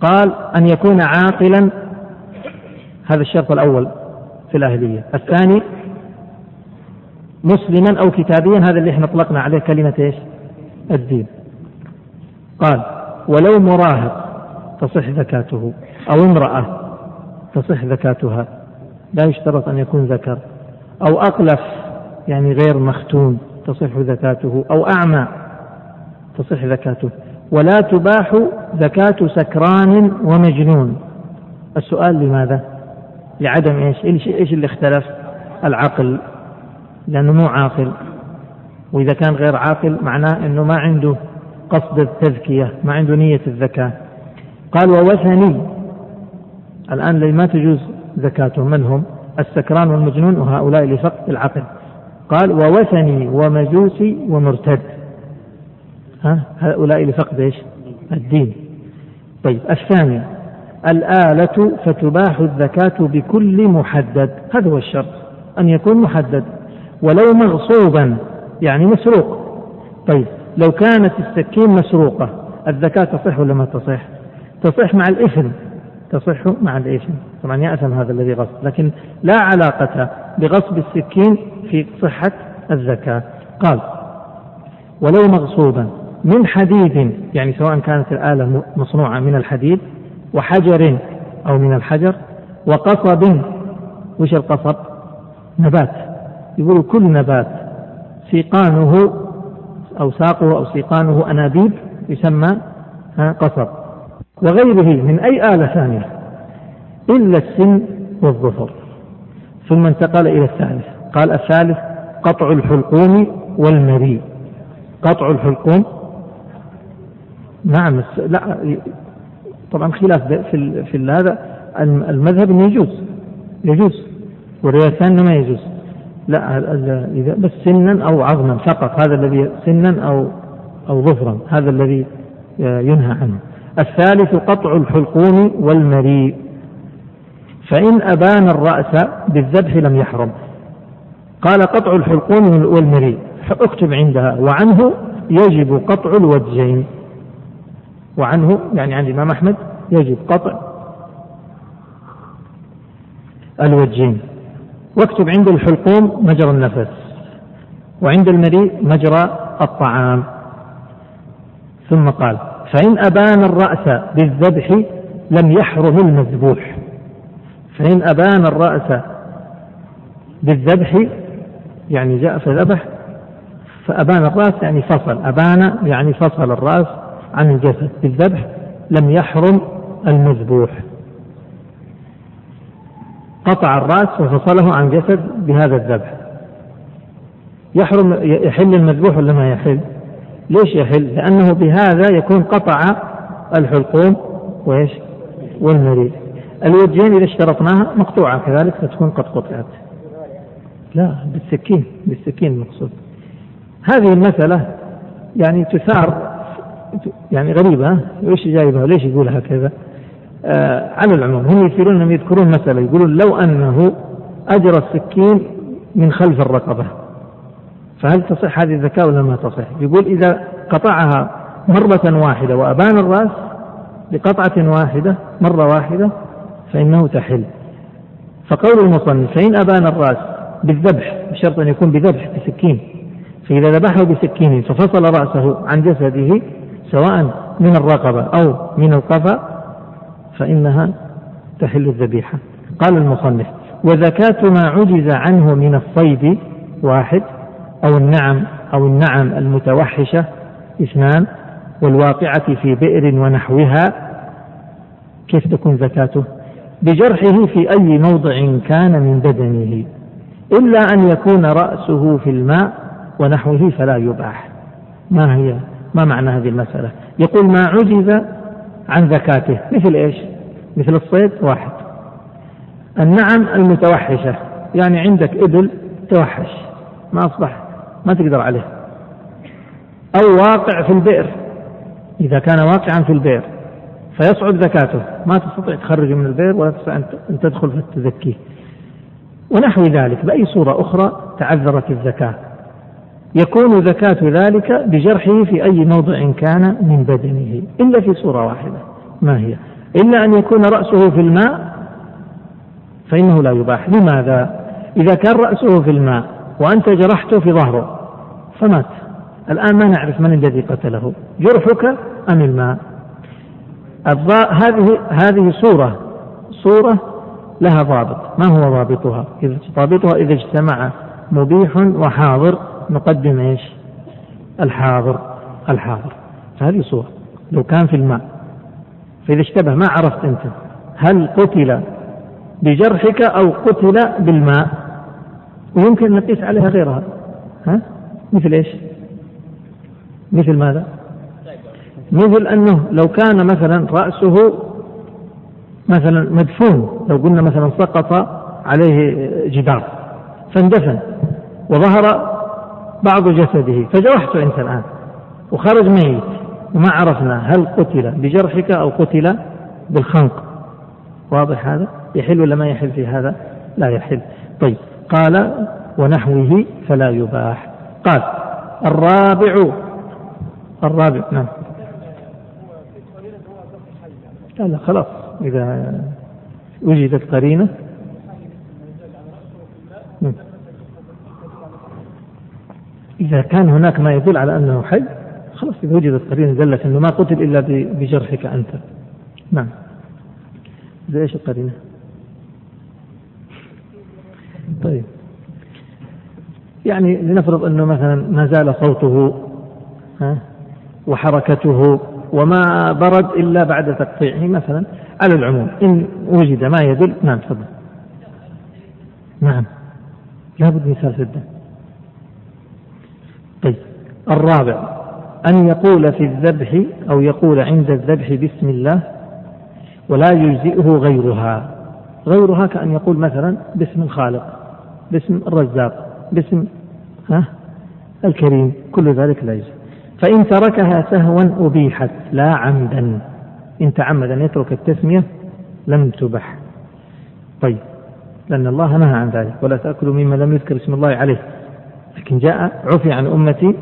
قال أن يكون عاقلا. هذا الشرط الأول في الأهلية. الثاني مسلما أو كتابيا هذا اللي إحنا اطلقنا عليه كلمة إيش؟ الدين. قال ولو مراهق تصح زكاته أو امرأة تصح زكاتها لا يشترط أن يكون ذكر. أو أقلف يعني غير مختون تصح زكاته. أو أعمى تصح زكاته. ولا تباح زكاة سكران ومجنون. السؤال لماذا؟ لعدم إيش؟ إيش اللي اختلف؟ العقل. لأنه مو عاقل. وإذا كان غير عاقل معناه أنه ما عنده قصد التزكية ما عنده نية الزكاة. قال ووثني. الآن ما تجوز زكاتهم من هم؟ السكران والمجنون وهؤلاء لفقد العقل. قال ووثني ومجوسي ومرتد. ها؟ هؤلاء لفقد إيش؟ الدين. طيب الثاني الآلة فتباح الزكاة بكل محدد. هذا هو الشرط أن يكون محدد. ولو مغصوبا يعني مسروق. طيب لو كانت السكين مسروقة الذكاة تصح ولا ما تصح؟ تصح مع الإثم. تصح مع الإثم. طبعا يأثم هذا الذي غصب لكن لا علاقة بغصب السكين في صحة الذكاة. قال ولو مغصوبا من حديد يعني سواء كانت الآلة مصنوعة من الحديد وحجر أو من الحجر وقصب. وش القصب؟ نبات. يقول كل نبات سيقانه أو ساقه أو سيقانه أنابيب يسمى قصب. وغيره من أي آلة ثانية إلا السن والظفر. ثم انتقل إلى الثالث. قال الثالث قطع الحلقوم والمريء. قطع الحلقوم نعم لا طبعا خلاف. في في هذا المذهب إنه يجوز يجوز والرواية الثانية ما يجوز. لا إذا بس سنا أو عظما فقط هذا الذي سنا أو أو ظفرا هذا الذي ينهى عنه. الثالث قطع الحلقوم والمريء. فإن أبان الرأس بالذبح لم يحرم. قال قطع الحلقوم والمريء. اكتب عندها. وعنه يجب قطع الوجهين. وعنه يعني عند الإمام أحمد يجب قطع الوجهين. واكتب عند الحلقوم مجرى النفس وعند المريء مجرى الطعام. ثم قال فإن أبان الرأس بالذبح لم يحرم المذبوح. فإن أبان الرأس بالذبح يعني جاء فذبح فأبان الرأس يعني فصل. أبان يعني فصل الرأس عن الجسد بالذبح لم يحرم المذبوح قطع الرأس وفصله عن الجسد بهذا الذبح يحرم يحل المذبوح ولا ما يحل؟ ليش يحل؟ لأنه بهذا يكون قطع الحلقوم وإيش؟ والمريء الوجهين إذا اشترطناها مقطوعة كذلك فتكون قد قطعت لا بالسكين بالسكين المقصود هذه المسألة يعني تثار يعني غريبة إيش جايبها؟ ليش يقول هكذا آه على العموم هم يثيرون انهم يذكرون مسألة يقولون لو أنه أجرى السكين من خلف الرقبة فهل تصح هذه الذكاة ولا ما تصح؟ يقول إذا قطعها مرة واحدة وأبان الرأس بقطعة واحدة مرة واحدة فإنه تحل. فقول المصنف فإن أبان الرأس بالذبح بشرط أن يكون بذبح بسكين فإذا ذبحه بسكين ففصل رأسه عن جسده سواء من الرقبة أو من القفا فإنها تحل الذبيحة. قال المصنف وزكاة ما عجز عنه من الصيد واحد أو النعم أو النعم المتوحشة اثنان والواقعة في بئر ونحوها كيف تكون زكاته؟ بجرحه في أي موضع كان من بدنه إلا أن يكون رأسه في الماء ونحوه فلا يباح. ما هي ما معنى هذه المسألة؟ يقول ما عجز عن زكاته. مثل إيش؟ مثل الصيد واحد. النعم المتوحشة يعني عندك إبل توحش ما أصبح ما تقدر عليه. أو واقع في البئر إذا كان واقعا في البئر فيصعب زكاته. ما تستطيع تخرجه من البئر ولا تستطيع أن تدخل فتزكيه. ونحو ذلك بأي صورة أخرى تعذرت الزكاة؟ يكون زكاة ذلك بجرحه في أي موضع كان من بدنه إلا في صورة واحدة. ما هي؟ إلا أن يكون رأسه في الماء فإنه لا يباح. لماذا؟ إذا كان رأسه في الماء وأنت جرحته في ظهره فمات. الآن ما نعرف من الذي قتله جرحك أم الماء؟ هذه هذه صورة. صورة لها ضابط. ما هو ضابطها؟ ضابطها إذا اجتمع مبيح وحاضر. نقدم إيش؟ الحاضر الحاضر. هذه صورة لو كان في الماء. فإذا اشتبه ما عرفت أنت. هل قتل بجرحك أو قتل بالماء؟ ويمكن نقيس عليها غيرها. ها؟ مثل إيش؟ مثل ماذا؟ مثل أنه لو كان مثلا رأسه مثلا مدفون لو قلنا مثلا سقط عليه جدار فاندفن وظهر بعض جسده. فجرحته أنت الآن. وخرج ميت. وما عرفنا هل قتل بجرحك أو قتل بالخنق. واضح هذا؟ يحل ولا ما يحل في هذا؟ لا يحل. طيب. قال ونحوه فلا يباح. قال الرابع الرابع نعم. لا لا خلاص. إذا وجدت قرينة نعم. إذا كان هناك ما يدل على أنه حي خلاص إذا وجدت قرينة دلت أنه ما قتل إلا بجرحك أنت. نعم. زي إيش القرينة؟ طيب. يعني لنفرض أنه مثلا ما زال صوته ها وحركته وما برد إلا بعد تقطيعه مثلا على العموم. إن وجد ما يدل نعم تفضل. نعم. لابد من الدم طيب. الرابع. أن يقول في الذبح أو يقول عند الذبح بسم الله ولا يجزئه غيرها. غيرها كأن يقول مثلا باسم الخالق باسم الرزاق باسم ها الكريم. كل ذلك لا يجزئ فإن تركها سهوا أبيحت لا عمدا. إن تعمد أن يترك التسمية لم تبح. طيب. لأن الله نهى عن ذلك. ولا تأكلوا مما لم يذكر اسم الله عليه. لكن جاء عفي عن أمتي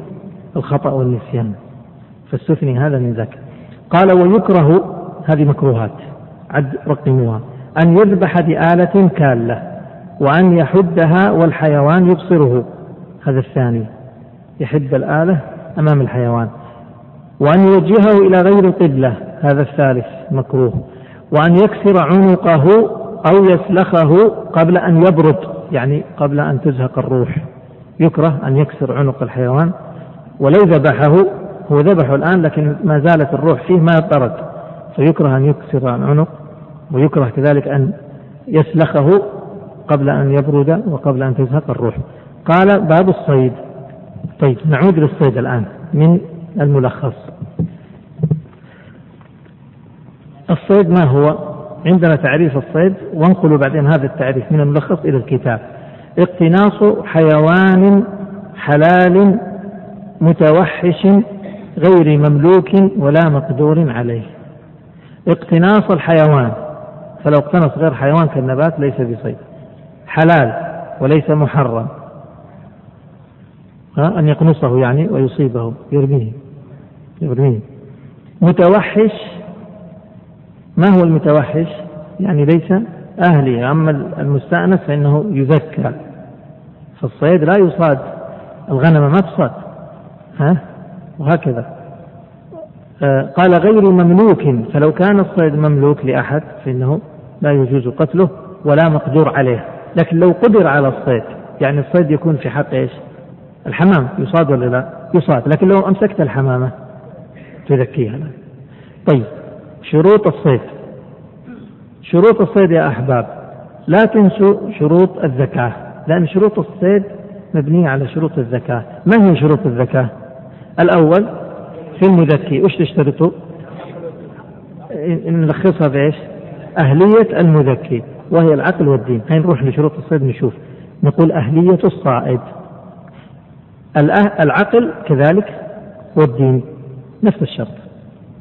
الخطأ والنسيان. فاستثني هذا من ذاك. قال ويكره هذه مكروهات. عد رقموها. أن يذبح بآلة كالة وأن يحدها والحيوان يبصره. هذا الثاني. يحد الآلة أمام الحيوان. وأن يوجهه إلى غير القبلة. هذا الثالث مكروه. وأن يكسر عنقه أو يسلخه قبل أن يبرد يعني قبل أن تزهق الروح. يكره أن يكسر عنق الحيوان ولو ذبحه هو ذبحه الآن لكن ما زالت الروح فيه ما برد فيكره أن يكسر العنق ويكره كذلك أن يسلخه قبل أن يبرد وقبل أن تزهق الروح. قال باب الصيد. طيب نعود للصيد الآن من الملخص. الصيد ما هو؟ عندنا تعريف الصيد وانقلوا بعدين هذا التعريف من الملخص إلى الكتاب. اقتناص حيوان حلال متوحش غير مملوك ولا مقدور عليه. اقتناص الحيوان فلو اقتنص غير حيوان كالنبات ليس بصيد حلال وليس محرم. أن يقنصه يعني ويصيبه يرميه يرميه. متوحش ما هو المتوحش؟ يعني ليس أهلي أما المستأنس فإنه يذكى فالصيد لا يصاد الغنم ما تصاد. ها؟ وهكذا. آه قال غير مملوك. فلو كان الصيد مملوك لأحد فإنه لا يجوز قتله ولا مقدور عليه. لكن لو قدر على الصيد يعني الصيد يكون في حق إيش؟ الحمام. يصاد ولا لا؟ يصاد. لكن لو أمسكت الحمامة تذكيها. طيب شروط الصيد. شروط الصيد يا أحباب لا تنسوا شروط الزكاة لأن شروط الصيد مبنية على شروط الزكاة ما هي شروط الزكاة؟ الأول في المذكي وش تشترطوا؟ نلخصها بإيش؟ أهلية المذكي وهي العقل والدين هاي نروح لشروط الصيد نشوف نقول أهلية الصائد العقل كذلك والدين نفس الشرط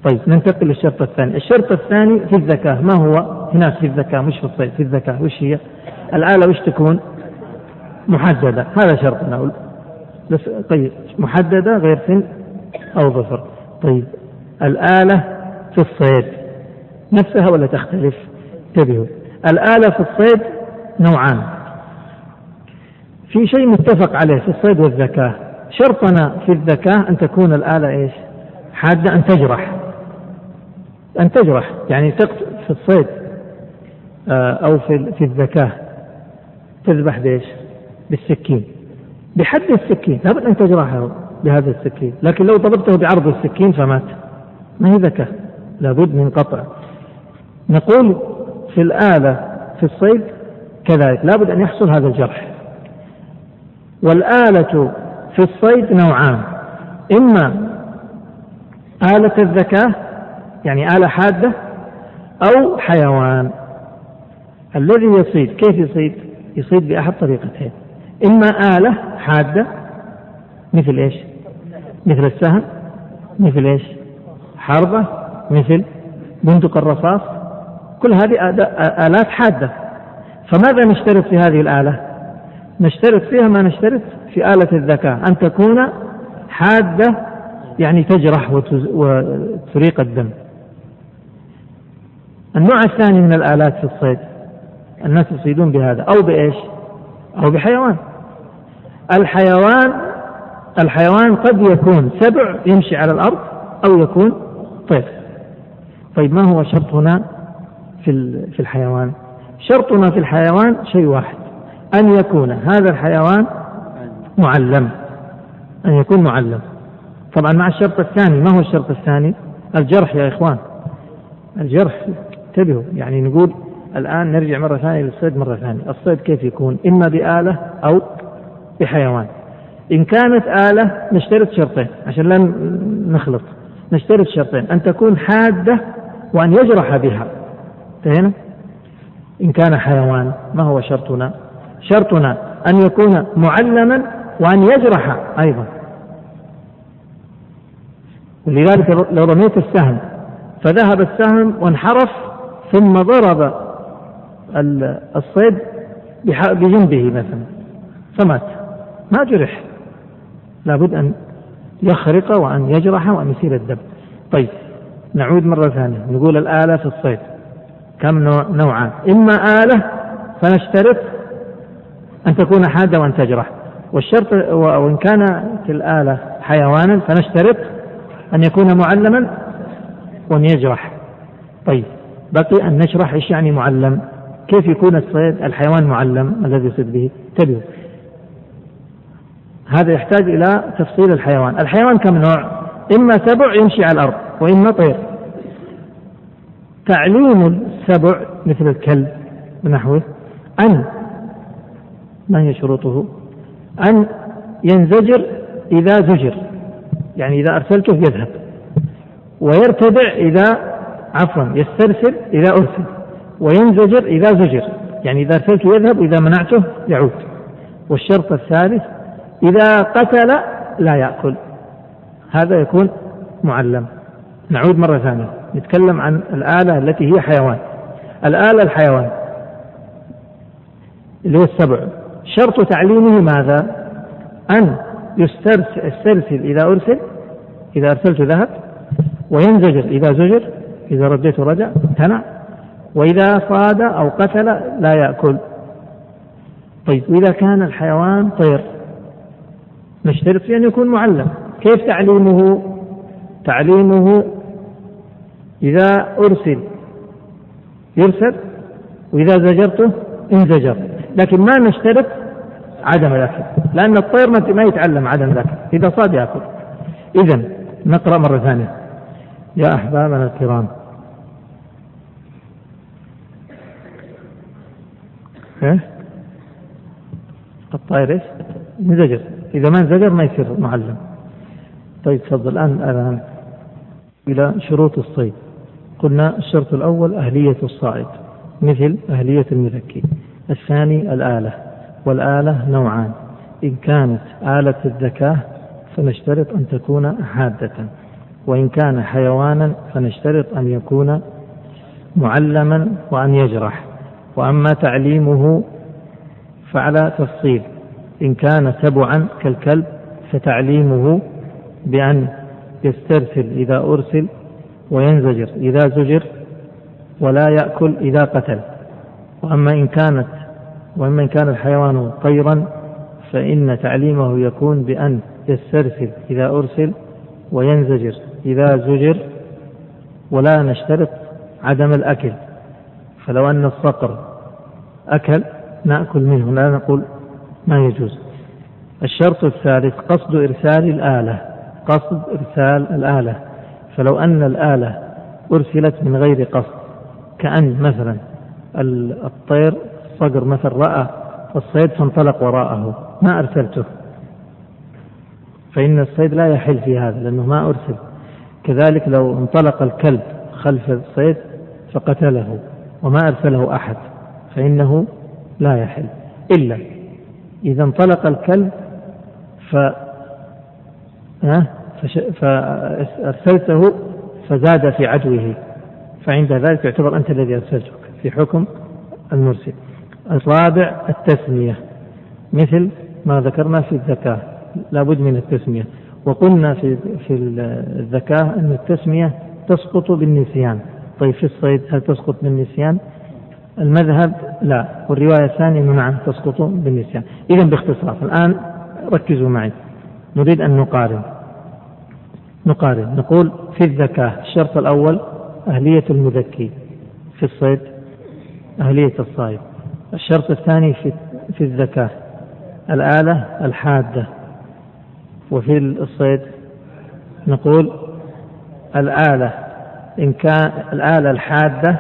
طيب ننتقل للشرط الثاني. الشرط الثاني في الذكاء ما هو هناك في الذكاء مش في الصيد في الذكاء وش هي؟ الآلة وش تكون؟ محددة. هذا شرطنا طيب محددة غير سن أو ظفر. طيب الآلة في الصيد. نفسها ولا تختلف؟ انتبهوا. الآلة في الصيد نوعان. في شيء متفق عليه في الصيد والذكاء شرطنا في الذكاء أن تكون الآلة إيش؟ حادة أن تجرح. أن تجرح يعني في الصيد آه، أو في في الذكاة تذبح بإيش؟ بالسكين. بحد السكين. لابد أن تجرحه بهذا السكين. لكن لو ضربته بعرض السكين فمات. ما هي ذكاة لابد من قطع. نقول في الآلة في الصيد كذلك. لابد أن يحصل هذا الجرح. والآلة في الصيد نوعان. إما آلة الذكاء يعني آلة حادة أو حيوان الذي يصيد كيف يصيد؟ يصيد بأحد طريقتين إما آلة حادة مثل إيش؟ مثل السهم مثل إيش؟ حربة مثل بندق الرصاص كل هذه آلات حادة فماذا نشترط في هذه الآلة؟ نشترط فيها ما نشترط في آلة الذكاء أن تكون حادة يعني تجرح وتريق الدم النوع الثاني من الآلات في الصيد الناس يصيدون بهذا أو بإيش؟ أو بحيوان. الحيوان الحيوان قد يكون سبع يمشي على الأرض أو يكون طير. طيب ما هو شرطنا في في الحيوان؟ شرطنا في الحيوان شيء واحد أن يكون هذا الحيوان معلم. أن يكون معلم. طبعا مع الشرط الثاني ما هو الشرط الثاني؟ الجرح يا إخوان. الجرح انتبهوا. يعني نقول الآن نرجع مرة ثانية للصيد مرة ثانية. الصيد كيف يكون؟ إما بآلة أو بحيوان. إن كانت آلة نشترط شرطين عشان لا نخلط. نشترط شرطين. أن تكون حادة وأن يجرح بها. انتهينا؟ إن كان حيوان ما هو شرطنا؟ شرطنا أن يكون معلما وأن يجرح أيضا. ولذلك لو رميت السهم فذهب السهم وانحرف ثم ضرب الصيد بجنبه مثلا فمات. ما جرح. لابد أن يخرق وأن يجرح وأن يسيل الدم. طيب نعود مرة ثانية. نقول الآلة في الصيد. كم نوع نوعان؟ إما آلة فنشترط أن تكون حادة وأن تجرح. والشرط وإن كانت الآلة حيوانا فنشترط أن يكون معلما وأن يجرح. طيب بقي أن نشرح إيش يعني معلم؟ كيف يكون الصيد؟ الحيوان معلم الذي يصيد به؟ انتبهوا هذا يحتاج إلى تفصيل الحيوان. الحيوان كم نوع؟ إما سبع يمشي على الأرض وإما طير. تعليم السبع مثل الكلب ونحوه أن ما هي شروطه أن ينزجر إذا زجر يعني إذا أرسلته يذهب ويرتدع إذا عفوا يسترسل إذا أرسل وينزجر إذا زجر. يعني إذا أرسلته يذهب وإذا منعته يعود. والشرط الثالث إذا قتل لا يأكل. هذا يكون معلم. نعود مرة ثانية. نتكلم عن الآلة التي هي حيوان. الآلة الحيوان اللي هو السبع. شرط تعليمه ماذا؟ أن يسترسل إذا أرسل إذا أرسلت ذهب وينزجر إذا زجر إذا رديته رجع امتنع وإذا صاد أو قتل لا يأكل. طيب وإذا كان الحيوان طير نشترط في أن يكون معلم. كيف تعليمه؟ تعليمه إذا أرسل. يرسل وإذا زجرته انزجر. لكن ما نشترط عدم الأكل لأن الطير ما يتعلم عدم الأكل. إذا صاد يأكل. إذا نقرأ مرة ثانية. يا أحبابنا الكرام إيه؟ الطائر إيش؟ انزجر إذا ما انزجر ما يصير معلم. طيب تفضل. الآن الآن إلى شروط الصيد. قلنا الشرط الأول أهلية الصائد مثل أهلية المذكي. الثاني الآلة والآلة نوعان. إن كانت آلة الذكاء فنشترط أن تكون حادة وإن كان حيوانا فنشترط أن يكون معلما وأن يجرح. وأما تعليمه فعلى تفصيل. إن كان سبعا كالكلب فتعليمه بأن يسترسل إذا أرسل وينزجر. إذا زجر ولا يأكل إذا قتل. وأما إن كانت وأما إن كان الحيوان طيرا فإن تعليمه يكون بأن يسترسل إذا أرسل وينزجر. إذا زجر ولا نشترط عدم الأكل. فلو أن الصقر أكل نأكل منه لا نقول ما يجوز. الشرط الثالث قصد إرسال الآلة قصد إرسال الآلة. فلو أن الآلة أرسلت من غير قصد كأن مثلا الطير الصقر مثلا رأى الصيد فانطلق وراءه ما أرسلته. فإن الصيد لا يحل في هذا لأنه ما أرسل. كذلك لو انطلق الكلب خلف الصيد فقتله وما أرسله أحد. فإنه لا يحل. إلا إذا انطلق الكلب ف فأرسلته فزاد في عدوه. فعند ذلك يعتبر أنت الذي أرسلتك في حكم المرسل. الرابع التسمية. مثل ما ذكرنا في الزكاة لابد من التسمية. وقلنا في في الزكاة أن التسمية تسقط بالنسيان. طيب في الصيد هل تسقط بالنسيان؟ المذهب لا والرواية الثانية نعم تسقط بالنسيان. إذا باختصار الآن ركزوا معي. نريد أن نقارن. نقارن. نقول في الزكاة الشرط الأول أهلية المذكي. في الصيد أهلية الصائد الشرط الثاني في في الزكاة. الآلة الحادة. وفي الصيد نقول الآلة. إن كان الآلة الحادة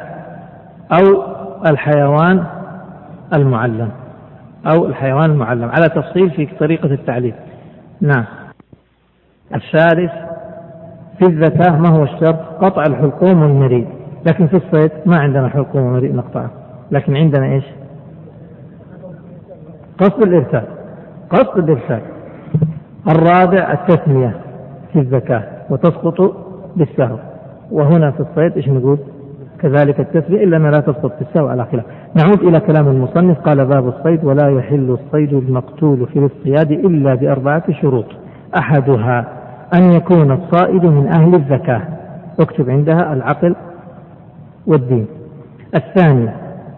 أو الحيوان المعلم أو الحيوان المعلم على تفصيل في طريقة التعليم. نعم. الثالث في الزكاة ما هو الشرط قطع الحلقوم والمريء. لكن في الصيد ما عندنا حلقوم ومريء نقطعه. لكن عندنا إيش؟ قصد الإرسال. قصد الإرسال. الرابع التسمية في الزكاة وتسقط بالسهو وهنا في الصيد إيش نقول؟ كذلك التسمية إلا أنها لا تسقط بالسهو على خلاف. نعود إلى كلام المصنف قال باب الصيد ولا يحل الصيد المقتول في الاصطياد إلا بأربعة شروط. أحدها أن يكون الصائد من أهل الزكاة. اكتب عندها العقل والدين. الثاني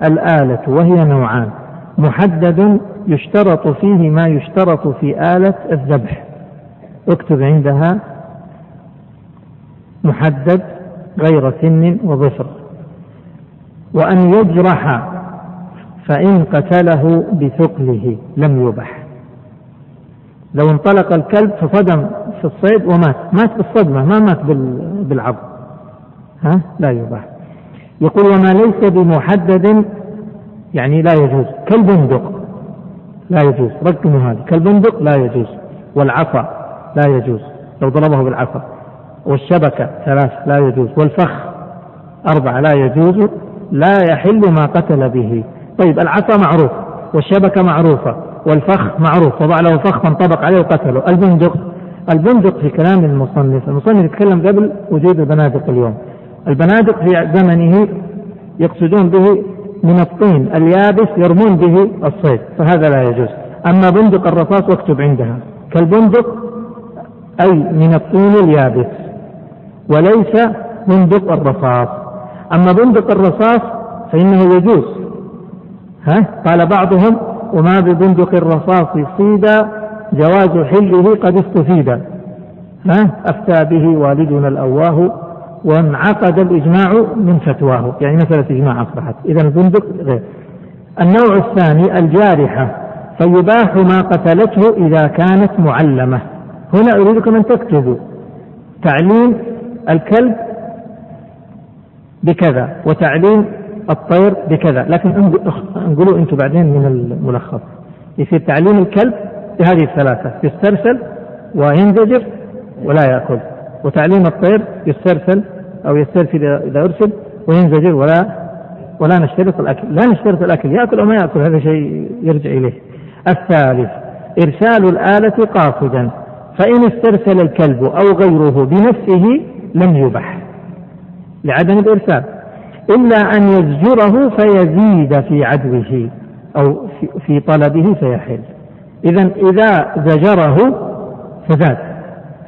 الآلة وهي نوعان. محدد يشترط فيه ما يشترط في آلة الذبح. اكتب عندها محدد غير سن وظفر. وأن يجرح فإن قتله بثقله لم يبح. لو انطلق الكلب فصدم في الصيد ومات. مات بالصدمة ما مات بالعض. ها؟ لا يباح. يقول وما ليس بمحدد يعني لا يجوز. كالبندق لا يجوز. رقموا هذا. كالبندق لا يجوز. والعصا لا يجوز. لو ضربه بالعصا. والشبكة ثلاث لا يجوز. والفخ أربعة لا يجوز. لا يحل ما قتل به. طيب العصا معروف والشبكة معروفة والفخ معروف وضع له فخ فانطبق عليه وقتله. البندق البندق في كلام المصنف المصنف يتكلم قبل وجود البنادق اليوم. البنادق في زمنه يقصدون به من الطين اليابس يرمون به الصيد فهذا لا يجوز. أما بندق الرصاص واكتب عندها. كالبندق أي من الطين اليابس وليس بندق الرصاص. أما بندق الرصاص فإنه يجوز. ها؟ قال بعضهم وما ببندق الرصاص صيدا جواز حله قد استفيد. ها؟ أفتى به والدنا الأواه وانعقد الإجماع من فتواه. يعني مسألة إجماع أصبحت. إذا البندق غير. النوع الثاني الجارحة. فيباح ما قتلته إذا كانت معلمة. هنا أريدكم أن تكتبوا. تعليم الكلب بكذا وتعليم الطير بكذا. لكن انقلوا أنتم بعدين من الملخص. يصير تعليم الكلب بهذه الثلاثة يسترسل وينزجر ولا يأكل. وتعليم الطير يسترسل أو يسترسل إذا أرسل وينزجر ولا ولا نشترط الأكل. لا نشترط الأكل يأكل أو ما يأكل هذا شيء يرجع إليه. الثالث إرسال الآلة قاصدا فإن استرسل الكلب أو غيره بنفسه لم يبح. لعدم الإرسال. إلا أن يزجره فيزيد في عدوه أو في طلبه فيحل. إذا إذا زجره فزاد.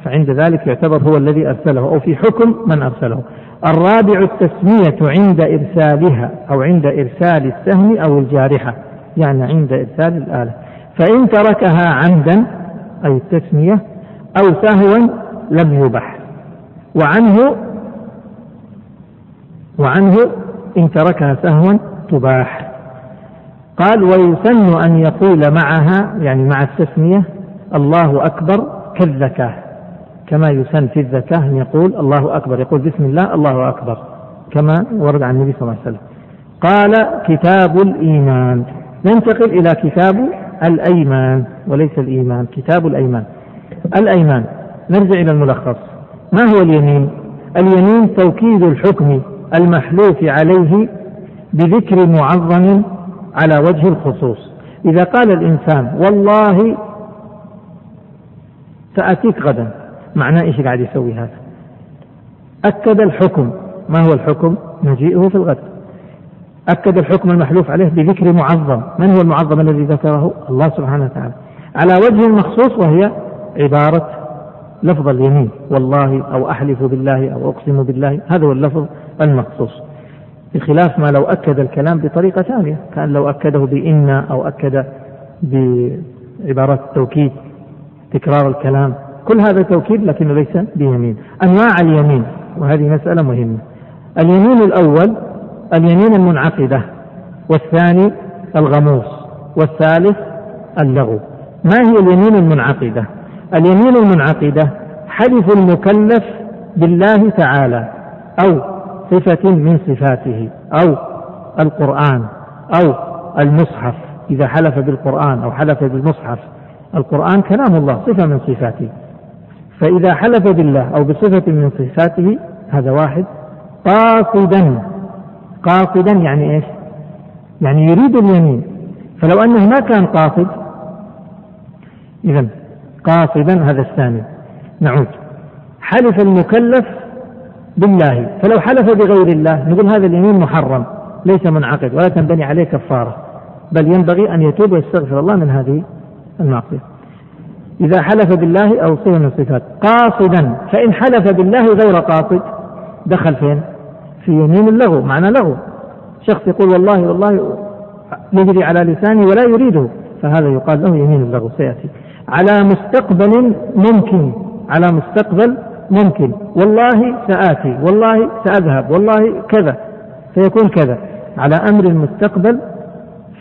فعند ذلك يعتبر هو الذي أرسله أو في حكم من أرسله. الرابع التسمية عند إرسالها أو عند إرسال السهم أو الجارحة. يعني عند إرسال الآلة. فإن تركها عمدا أي التسمية أو سهوا لم يبح. وعنه وعنه إن تركها سهوا تباح. قال ويسن أن يقول معها يعني مع التسمية الله أكبر كالزكاة كما يسن في الزكاة أن يقول الله أكبر. يقول بسم الله الله أكبر. كما ورد عن النبي صلى الله عليه وسلم. قال كتاب الإيمان. ننتقل إلى كتاب الأيمان وليس الإيمان كتاب الأيمان. الأيمان نرجع إلى الملخص. ما هو اليمين؟ اليمين توكيد الحكم. المحلوف عليه بذكر معظم على وجه الخصوص. إذا قال الإنسان والله سأتيك غدا معناه إيش قاعد يسوي هذا؟ أكد الحكم. ما هو الحكم؟ مجيئه في الغد. أكد الحكم المحلوف عليه بذكر معظم. من هو المعظم الذي ذكره؟ الله سبحانه وتعالى. على وجه مخصوص وهي عبارة لفظ اليمين. والله أو أحلف بالله أو أقسم بالله. هذا هو اللفظ المخصوص بخلاف ما لو أكد الكلام بطريقة ثانية كان لو أكده بإن أو أكد بعبارات التوكيد تكرار الكلام كل هذا توكيد لكنه ليس بيمين. أنواع اليمين وهذه مسألة مهمة. اليمين الأول اليمين المنعقدة والثاني الغموس والثالث اللغو. ما هي اليمين المنعقدة؟ اليمين المنعقدة حلف المكلف بالله تعالى أو صفة من صفاته أو القرآن أو المصحف إذا حلف بالقرآن أو حلف بالمصحف. القرآن كلام الله صفة من صفاته. فإذا حلف بالله أو بصفة من صفاته هذا واحد. قاصدا قاصدا يعني إيش؟ يعني يريد اليمين. فلو أنه ما كان قاصد اذا قاصدا هذا الثاني. نعود. حلف المكلف بالله. فلو حلف بغير الله نقول هذا اليمين محرم ليس منعقد ولا تنبني عليه كفارة. بل ينبغي أن يتوب ويستغفر الله من هذه المعصية. إذا حلف بالله أو صفة من الصفات. قاصدا فإن حلف بالله غير قاصد دخل فين؟ في يمين اللغو معنى لغو شخص يقول والله والله يجري على لساني ولا يريده فهذا يقال له يمين اللغو سيأتي. على مستقبل ممكن على مستقبل ممكن. والله سآتي. والله سأذهب. والله كذا. فيكون كذا. على أمر المستقبل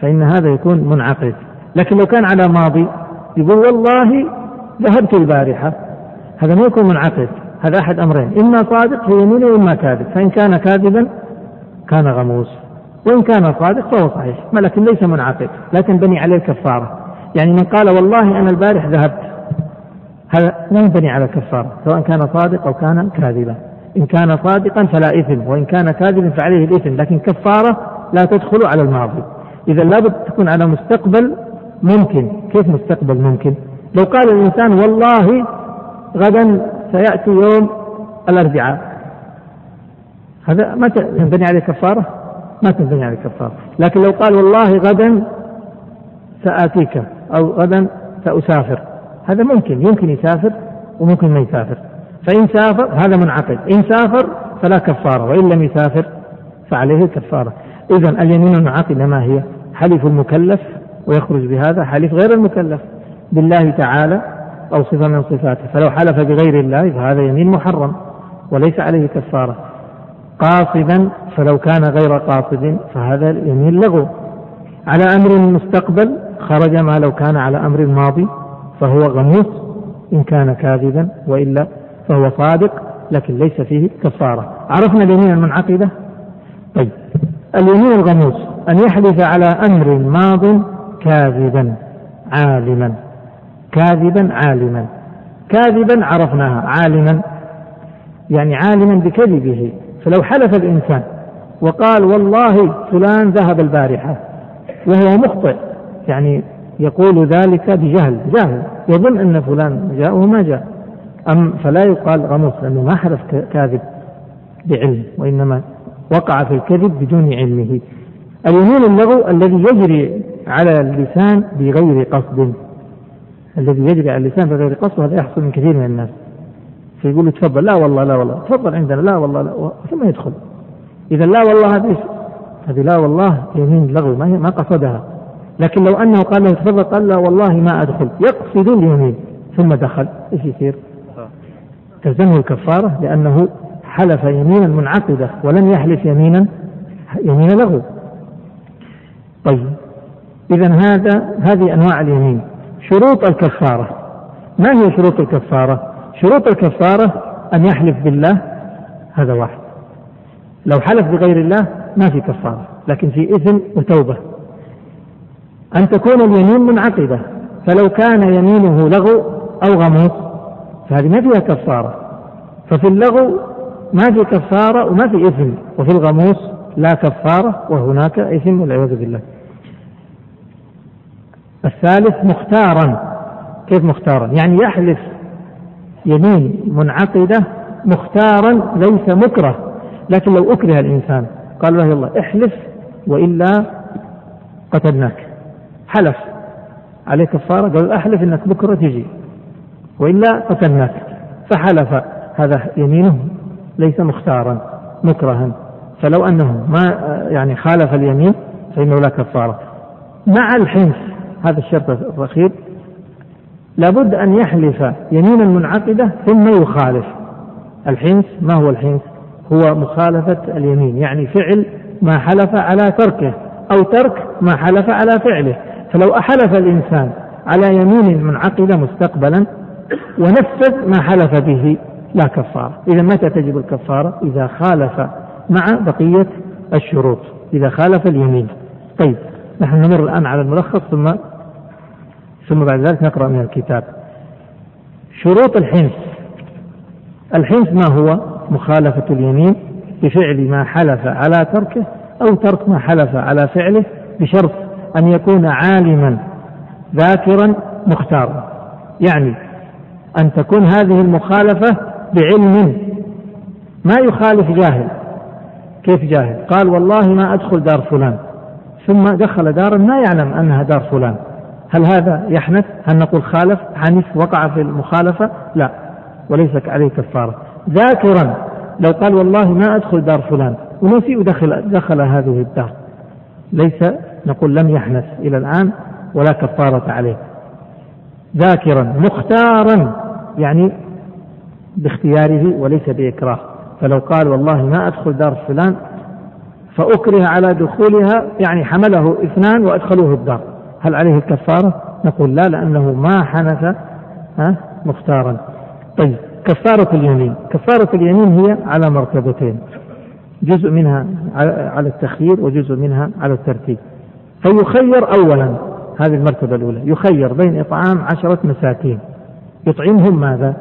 فإن هذا يكون منعقد. لكن لو كان على ماضي يقول والله ذهبت البارحة. هذا ما يكون منعقد. هذا أحد أمرين. إما صادق في يمينه وإما كاذب. فإن كان كاذبا كان غموس. وإن كان صادق فهو صحيح. لكن ليس منعقد. لا تنبني عليه الكفارة. يعني من قال والله أنا البارح ذهبت. هذا لا ينبني على الكفارة سواء كان صادق أو كان كاذبا. إن كان صادقا فلا إثم وإن كان كاذبا فعليه الإثم لكن كفارة لا تدخل على الماضي. إذا لابد تكون على مستقبل ممكن. كيف مستقبل ممكن؟ لو قال الإنسان والله غدا سيأتي يوم الأربعاء. هذا ما تنبني عليه كفارة؟ ما تنبني عليه كفارة. لكن لو قال والله غدا سآتيك أو غدا سأسافر هذا ممكن يمكن يسافر وممكن ما يسافر. فإن سافر هذا منعقد إن سافر فلا كفارة وإن لم يسافر فعليه الكفارة إذا اليمين المنعقدة ما هي؟ حلف المكلف ويخرج بهذا حلف غير المكلف. بالله تعالى أو صفة من صفاته. فلو حلف بغير الله فهذا يمين محرم وليس عليه كفارة. قاصدا فلو كان غير قاصد فهذا يمين لغو. على أمر مستقبل خرج ما لو كان على أمر ماضي فهو غموس إن كان كاذبا وإلا فهو صادق لكن ليس فيه كفارة. عرفنا اليمين المنعقدة؟ طيب. اليمين الغموس أن يحلف على أمر ماض كاذبا عالما. كاذبا عالما. كاذبا عرفناها عالما. يعني عالما بكذبه. فلو حلف الإنسان وقال والله فلان ذهب البارحة وهو مخطئ يعني يقول ذلك بجهل. جاهل يظن أن فلان جاء وما جاء. أم فلا يقال غموس لأنه ما حلف كاذب بعلم وإنما وقع في الكذب بدون علمه. اليمين اللغو الذي يجري على اللسان بغير قصد. الذي يجري على اللسان بغير قصد وهذا يحصل من كثير من الناس. فيقول له تفضل لا والله لا والله تفضل عندنا لا والله لا ثم يدخل. إذا لا والله هذه هذه لا والله يمين لغو ما قصدها. لكن لو أنه قال له تفضل قال لا والله ما أدخل. يقصد اليمين. ثم دخل. إيش يصير؟ تلزمه الكفارة لأنه حلف يمينا منعقدة ولم يحلف يمينا يمين لغو طيب. إذا هذا هذه أنواع اليمين. شروط الكفارة. ما هي شروط الكفارة؟ شروط الكفارة أن يحلف بالله. هذا واحد. لو حلف بغير الله ما في كفارة لكن في إثم وتوبة. أن تكون اليمين منعقدة فلو كان يمينه لغو أو غموس فهذه ما فيها كفارة. ففي اللغو ما في كفارة وما في إثم وفي الغموس لا كفارة وهناك إثم والعياذ بالله. الثالث مختارا. كيف مختارا؟ يعني يحلف يمين منعقدة مختارا ليس مكره لكن لو أكره الإنسان قال له يلا احلف وإلا قتلناك. حلف عليه كفارة قال أحلف إنك بكرة تجي. وإلا قتلناك فحلف هذا يمينه ليس مختارا مكرها. فلو أنه ما يعني خالف اليمين فإنه لا كفارة. مع الحنث هذا الشرط الأخير لابد أن يحلف يمينا منعقدة ثم يخالف. الحنث ما هو الحنث هو مخالفة اليمين يعني فعل ما حلف على تركه أو ترك ما حلف على فعله. فلو أحلف الإنسان على يمين منعقدة مستقبلا ونفذ ما حلف به لا كفارة. إذا متى تجب الكفارة؟ إذا خالف مع بقية الشروط. إذا خالف اليمين. طيب نحن نمر الآن على الملخص ثم ثم بعد ذلك نقرأ من الكتاب. شروط الحنث الحنث ما هو؟ مخالفة اليمين بفعل ما حلف على تركه أو ترك ما حلف على فعله بشرط أن يكون عالما ذاكرا مختارا. يعني أن تكون هذه المخالفة بعلم. ما يخالف جاهل. كيف جاهل؟ قال والله ما أدخل دار فلان. ثم دخل دارا ما يعلم أنها دار فلان. هل هذا يحنث؟ هل نقول خالف؟ حنث؟ وقع في المخالفة؟ لا. وليس عليه كفارة. ذاكرا. لو قال والله ما أدخل دار فلان. ونسي ودخل دخل هذه الدار. ليس نقول لم يحنث إلى الآن ولا كفارة عليه. ذاكرا مختارا يعني باختياره وليس بإكراه. فلو قال والله ما أدخل دار فلان فأكره على دخولها يعني حمله اثنان وأدخلوه الدار. هل عليه الكفارة؟ نقول لا لأنه ما حنث مختارا. طيب كفارة اليمين. كفارة اليمين هي على مرتبتين جزء منها على التخيير وجزء منها على الترتيب. فيخير أولا. هذه المرتبة الأولى. يخير بين إطعام عشرة مساكين. يطعمهم ماذا؟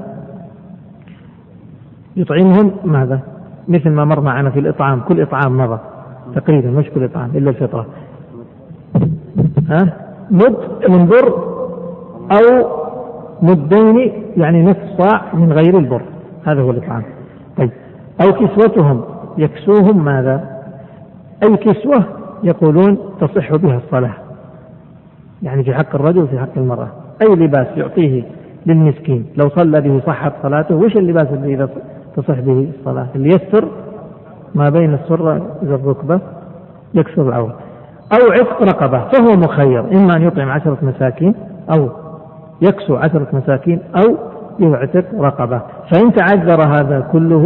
يطعمهم ماذا؟ مثل ما مر معنا في الإطعام. كل إطعام مضى. تقريبا مش كل إطعام إلا الفطرة. ها؟ مد من بر أو مدين يعني نصف صاع من غير البر. هذا هو الإطعام. طيب. أو كسوتهم. يكسوهم ماذا؟ أي كسوة يقولون تصح بها الصلاة. يعني في حق الرجل وفي حق المرأة. أي لباس يعطيه للمسكين؟ لو صلى به صحت صلاته وش اللباس الذي إذا تصح به الصلاة؟ اللي يستر؟ ما بين السرة إلى الركبة يكسر العورة. أو عتق رقبة فهو مخير. إما أن يطعم عشرة مساكين أو يكسو عشرة مساكين أو يعتق رقبة. فإن تعذر هذا كله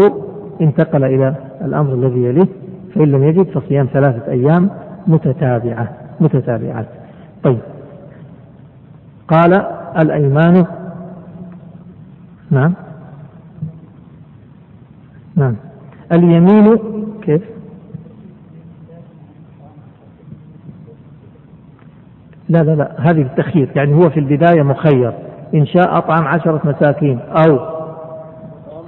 انتقل إلى الأمر الذي يليه. فإن لم يجد فصيام ثلاثة أيام متتابعة متتابعات طيب. قال الأيمان. نعم. نعم. اليمين كيف؟ لا لا لا. هذه التخيير. يعني هو في البداية مخير. إن شاء أطعم عشرة مساكين أو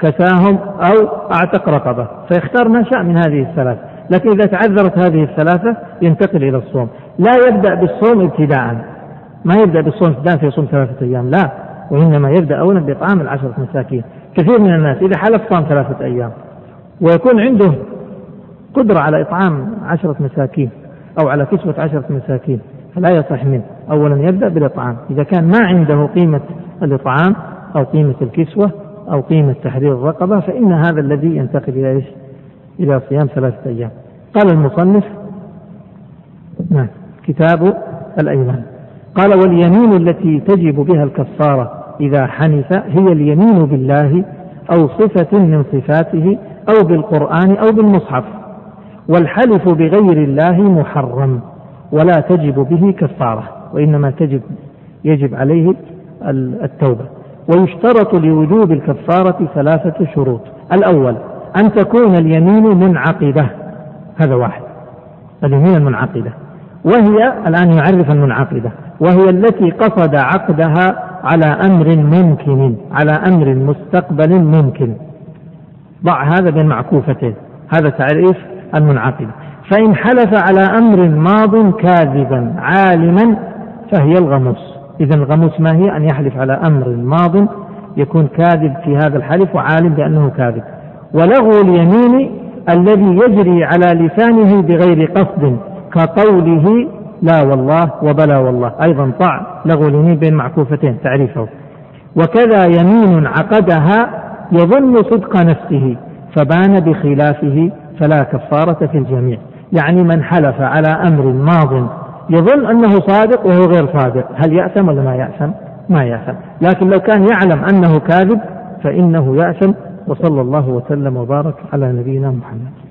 كساهم أو أعتق رقبة. فيختار ما شاء من هذه الثلاث. لكن إذا تعذرت هذه الثلاثة ينتقل إلى الصوم. لا يبدأ بالصوم ابتداء. ما يبدأ بالصوم ابتداء فيصوم ثلاثة أيام لا. وإنما يبدأ أولا بإطعام العشرة مساكين كثير من الناس إذا حلف صام ثلاثة أيام ويكون عنده قدرة على إطعام عشرة مساكين أو على كسوة عشرة مساكين فلا يصح منه. أولا يبدأ بالإطعام. إذا كان ما عنده قيمة الإطعام أو قيمة الكسوة أو قيمة تحرير الرقبة فإن هذا الذي ينتقل إلى؟ إلى صيام ثلاثة أيام. قال المصنف نعم كتاب الأيمان. قال واليمين التي تجب بها الكفارة إذا حنث هي اليمين بالله أو صفة من صفاته أو بالقرآن أو بالمصحف والحلف بغير الله محرم ولا تجب به كفارة وإنما تجب يجب عليه التوبة. ويشترط لوجوب الكفارة ثلاثة شروط. الأول أن تكون اليمين منعقدة. هذا واحد. اليمين المنعقدة. وهي الآن يعرف المنعقدة. وهي التي قصد عقدها على أمر ممكن على أمر مستقبل ممكن. ضع هذا بين معكوفتين. هذا تعريف المنعقدة. فإن حلف على أمر ماض كاذبا عالما فهي الغموس. إذا الغموس ما هي؟ أن يحلف على أمر ماض يكون كاذب في هذا الحلف وعالم بأنه كاذب. ولغو اليمين الذي يجري على لسانه بغير قصد كقوله لا والله وبلا والله. أيضا طع لغو اليمين بين معكوفتين تعريفه. وكذا يمين عقدها يظن صدق نفسه فبان بخلافه فلا كفارة في الجميع. يعني من حلف على أمر ماض يظن أنه صادق وهو غير صادق. هل يأثم ولا ما يأثم؟ ما يأثم. لكن لو كان يعلم أنه كاذب فإنه يأثم وصلى الله وسلم وبارك على نبينا محمد.